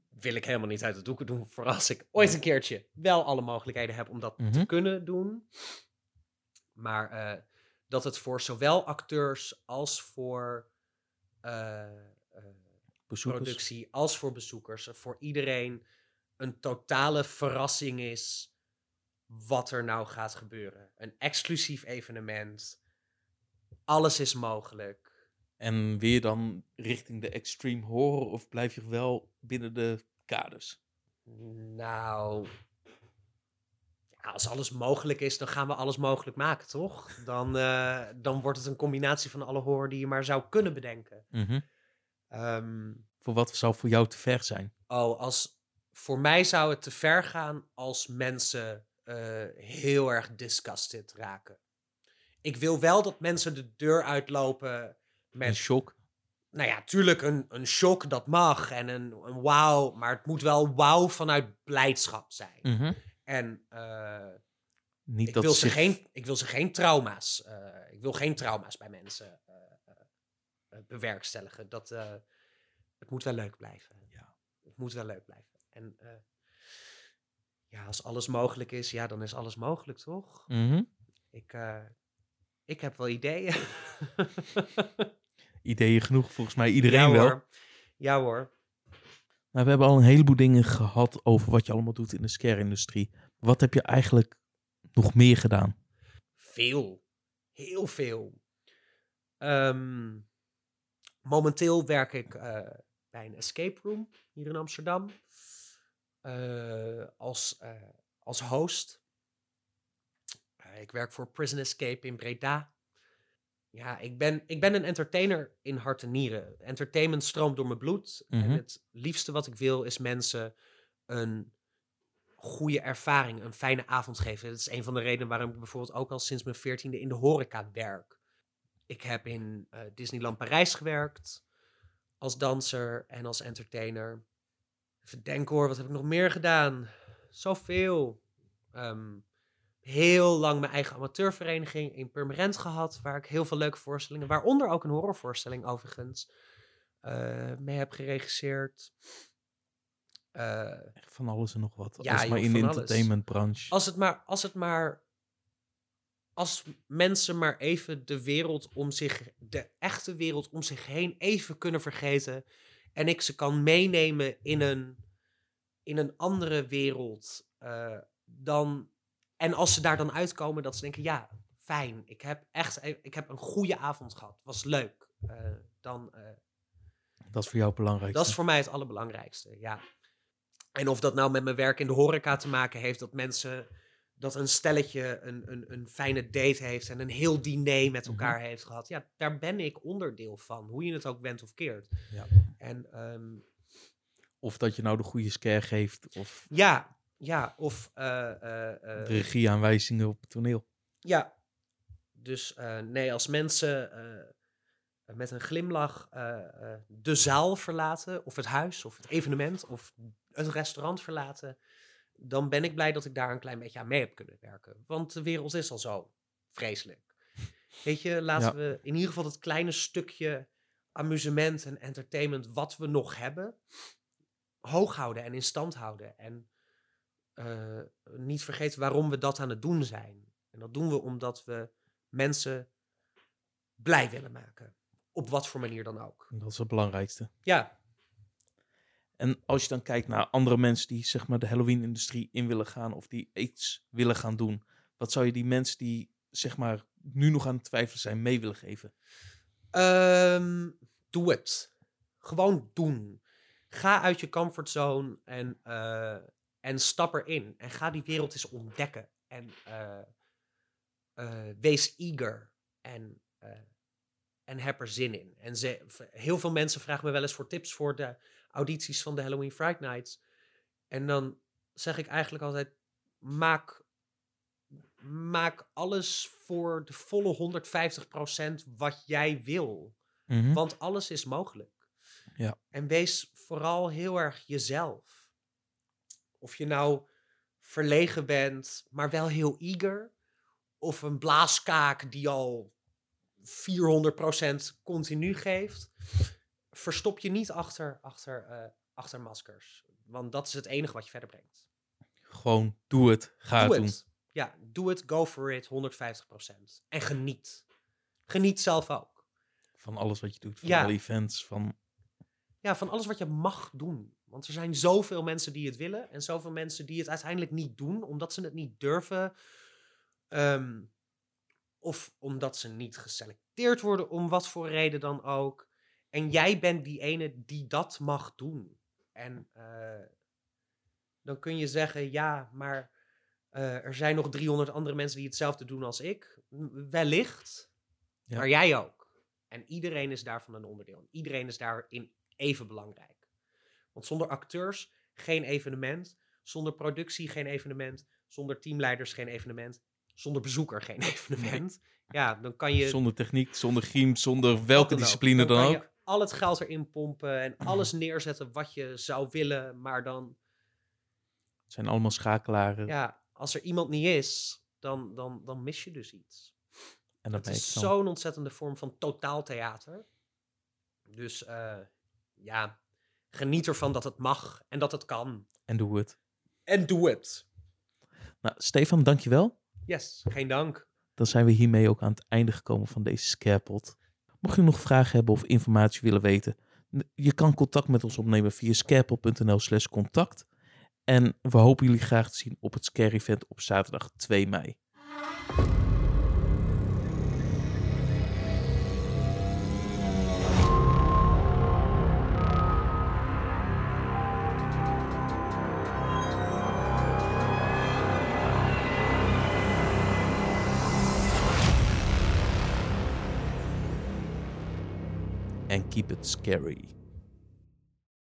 wil ik helemaal niet uit de doeken doen. Voor als ik ooit een keertje wel alle mogelijkheden heb om dat te Mhm. kunnen doen. Maar dat het voor zowel acteurs als voor eh, eh, productie, als voor bezoekers, er voor iedereen een totale verrassing is wat er nou gaat gebeuren. Een exclusief evenement. Alles is mogelijk. En weer dan richting de extreme horror of blijf je wel binnen de kaders? Nou, als alles mogelijk is, dan gaan we alles mogelijk maken, toch? Dan, eh, dan wordt het een combinatie van alle horror die je maar zou kunnen bedenken. Ehm, Voor wat zou voor jou te ver zijn? Oh, als, voor mij zou het te ver gaan als mensen eh, heel erg disgusted raken. Ik wil wel dat mensen de deur uitlopen Een met, shock? nou ja, tuurlijk een, een shock, dat mag. En een, een wauw, maar het moet wel wauw vanuit blijdschap zijn. En eh, Niet ik, dat wil ze zich- geen, ik wil ze geen trauma's, eh, ik wil geen trauma's bij mensen eh, bewerkstelligen. Dat, het moet wel leuk blijven. Ja. Het moet wel leuk blijven. En ja, als alles mogelijk is, ja, dan is alles mogelijk, toch? Mhm. Ik, eh, ik heb wel ideeën. Ideeën genoeg, volgens mij iedereen ja, wel. Hoor. Ja hoor. Nou, we hebben al een heleboel dingen gehad over wat je allemaal doet in de scare-industrie. Wat heb je eigenlijk nog meer gedaan? Veel. Heel veel. Ehm, momenteel werk ik eh, bij een escape room hier in Amsterdam. eh, als, eh, als host. Ik werk voor Prison Escape in Breda. Ja, ik ben, ik ben een entertainer in hart en nieren. Entertainment stroomt door mijn bloed. En Mhm. het liefste wat ik wil is mensen een goede ervaring, een fijne avond geven. Dat is een van de redenen waarom ik bijvoorbeeld ook al sinds mijn veertiende in de horeca werk. Ik heb in eh, Disneyland Parijs gewerkt als danser en als entertainer. Even denken hoor, wat heb ik nog meer gedaan? Zoveel. Ehm, heel lang mijn eigen amateurvereniging in Purmerend gehad, waar ik heel veel leuke voorstellingen, waaronder ook een horrorvoorstelling overigens, eh, mee heb geregisseerd. Eh, Echt van alles en nog wat. Ja, Als maar joh, in de entertainmentbranche. Als het maar, als het maar, als mensen maar even de wereld om zich, de echte wereld om zich heen even kunnen vergeten. En ik ze kan meenemen in een, in een andere wereld. eh, dan, en als ze daar dan uitkomen, dat ze denken, ja, fijn. Ik heb echt, ik heb een goede avond gehad. Was leuk. Eh, dan, eh, Dat is voor jou belangrijk. dat is voor mij het allerbelangrijkste, ja. En of dat nou met mijn werk in de horeca te maken heeft, dat mensen, dat een stelletje een, een, een fijne date heeft en een heel diner met Mhm. elkaar heeft gehad. Ja, daar ben ik onderdeel van, hoe je het ook bent of keert. Ja. En ehm, Of dat je nou de goede scare geeft. Of ja, Ja, of eh, eh, eh, Regieaanwijzingen op het toneel. Ja, dus nee, als mensen met een glimlach de zaal verlaten, of het huis, of het evenement, of het restaurant verlaten, dan ben ik blij dat ik daar een klein beetje aan mee heb kunnen werken. Want de wereld is al zo vreselijk. Weet je, laten Ja. we in ieder geval het kleine stukje amusement en entertainment wat we nog hebben, hoog houden en in stand houden. En eh, niet vergeten waarom we dat aan het doen zijn. En dat doen we omdat we mensen blij willen maken. Op wat voor manier dan ook. Dat is het belangrijkste. Ja, En als je dan kijkt naar andere mensen die zeg maar de Halloween-industrie in willen gaan of die iets willen gaan doen, wat zou je die mensen die zeg maar nu nog aan het twijfelen zijn mee willen geven? Ehm, doe het. Gewoon doen. Ga uit je comfortzone en, eh, en stap erin. En ga die wereld eens ontdekken. En eh, eh, wees eager. En, eh, en heb er zin in. En ze, heel veel mensen vragen me wel eens voor tips voor de audities van de Halloween Fright Nights. En dan zeg ik eigenlijk altijd: maak, maak alles voor de volle 150% wat jij wil. Mhm. Want alles is mogelijk. Ja. En wees vooral heel erg jezelf. Of je nou verlegen bent, maar wel heel eager. Of een blaaskaak die al 400% continu geeft. Verstop je niet achter, achter, eh, achter maskers. Want dat is het enige wat je verder brengt. Gewoon doe het, ga doe het doen. Ja, doe het, go for it, 150%. En geniet. Geniet zelf ook. Van alles wat je doet, van Ja. alle events, van Ja, van alles wat je mag doen. Want er zijn zoveel mensen die het willen en zoveel mensen die het uiteindelijk niet doen, omdat ze het niet durven. ehm, of omdat ze niet geselecteerd worden, om wat voor reden dan ook. En jij bent die ene die dat mag doen. En eh, dan kun je zeggen, ja, maar eh, er zijn nog 300 andere mensen die hetzelfde doen als ik. Wellicht, Ja. maar jij ook. En iedereen is daarvan een onderdeel. En iedereen is daarin even belangrijk. Want zonder acteurs geen evenement, zonder productie geen evenement, zonder teamleiders geen evenement, zonder bezoeker geen evenement. Ja, dan kan je. zonder techniek, zonder griem, zonder welke dan ook. discipline dan, ook. al het geld erin pompen en alles neerzetten wat je zou willen, maar dan, Het zijn allemaal schakelaren. ja, als er iemand niet is, dan, dan, dan mis je dus iets. en dat Het is zo'n ontzettende vorm van totaaltheater. Dus eh, ja, geniet ervan dat het mag en dat het kan. En doe het. En doe het. Nou, Stefan, dankjewel. Yes, geen dank. Dan zijn we hiermee ook aan het einde gekomen van deze Scarepot. Mocht je nog vragen hebben of informatie willen weten, je kan contact met ons opnemen via scarepot.nl slash contact. En we hopen jullie graag te zien op het Scare Event op zaterdag 2 mei. Scary.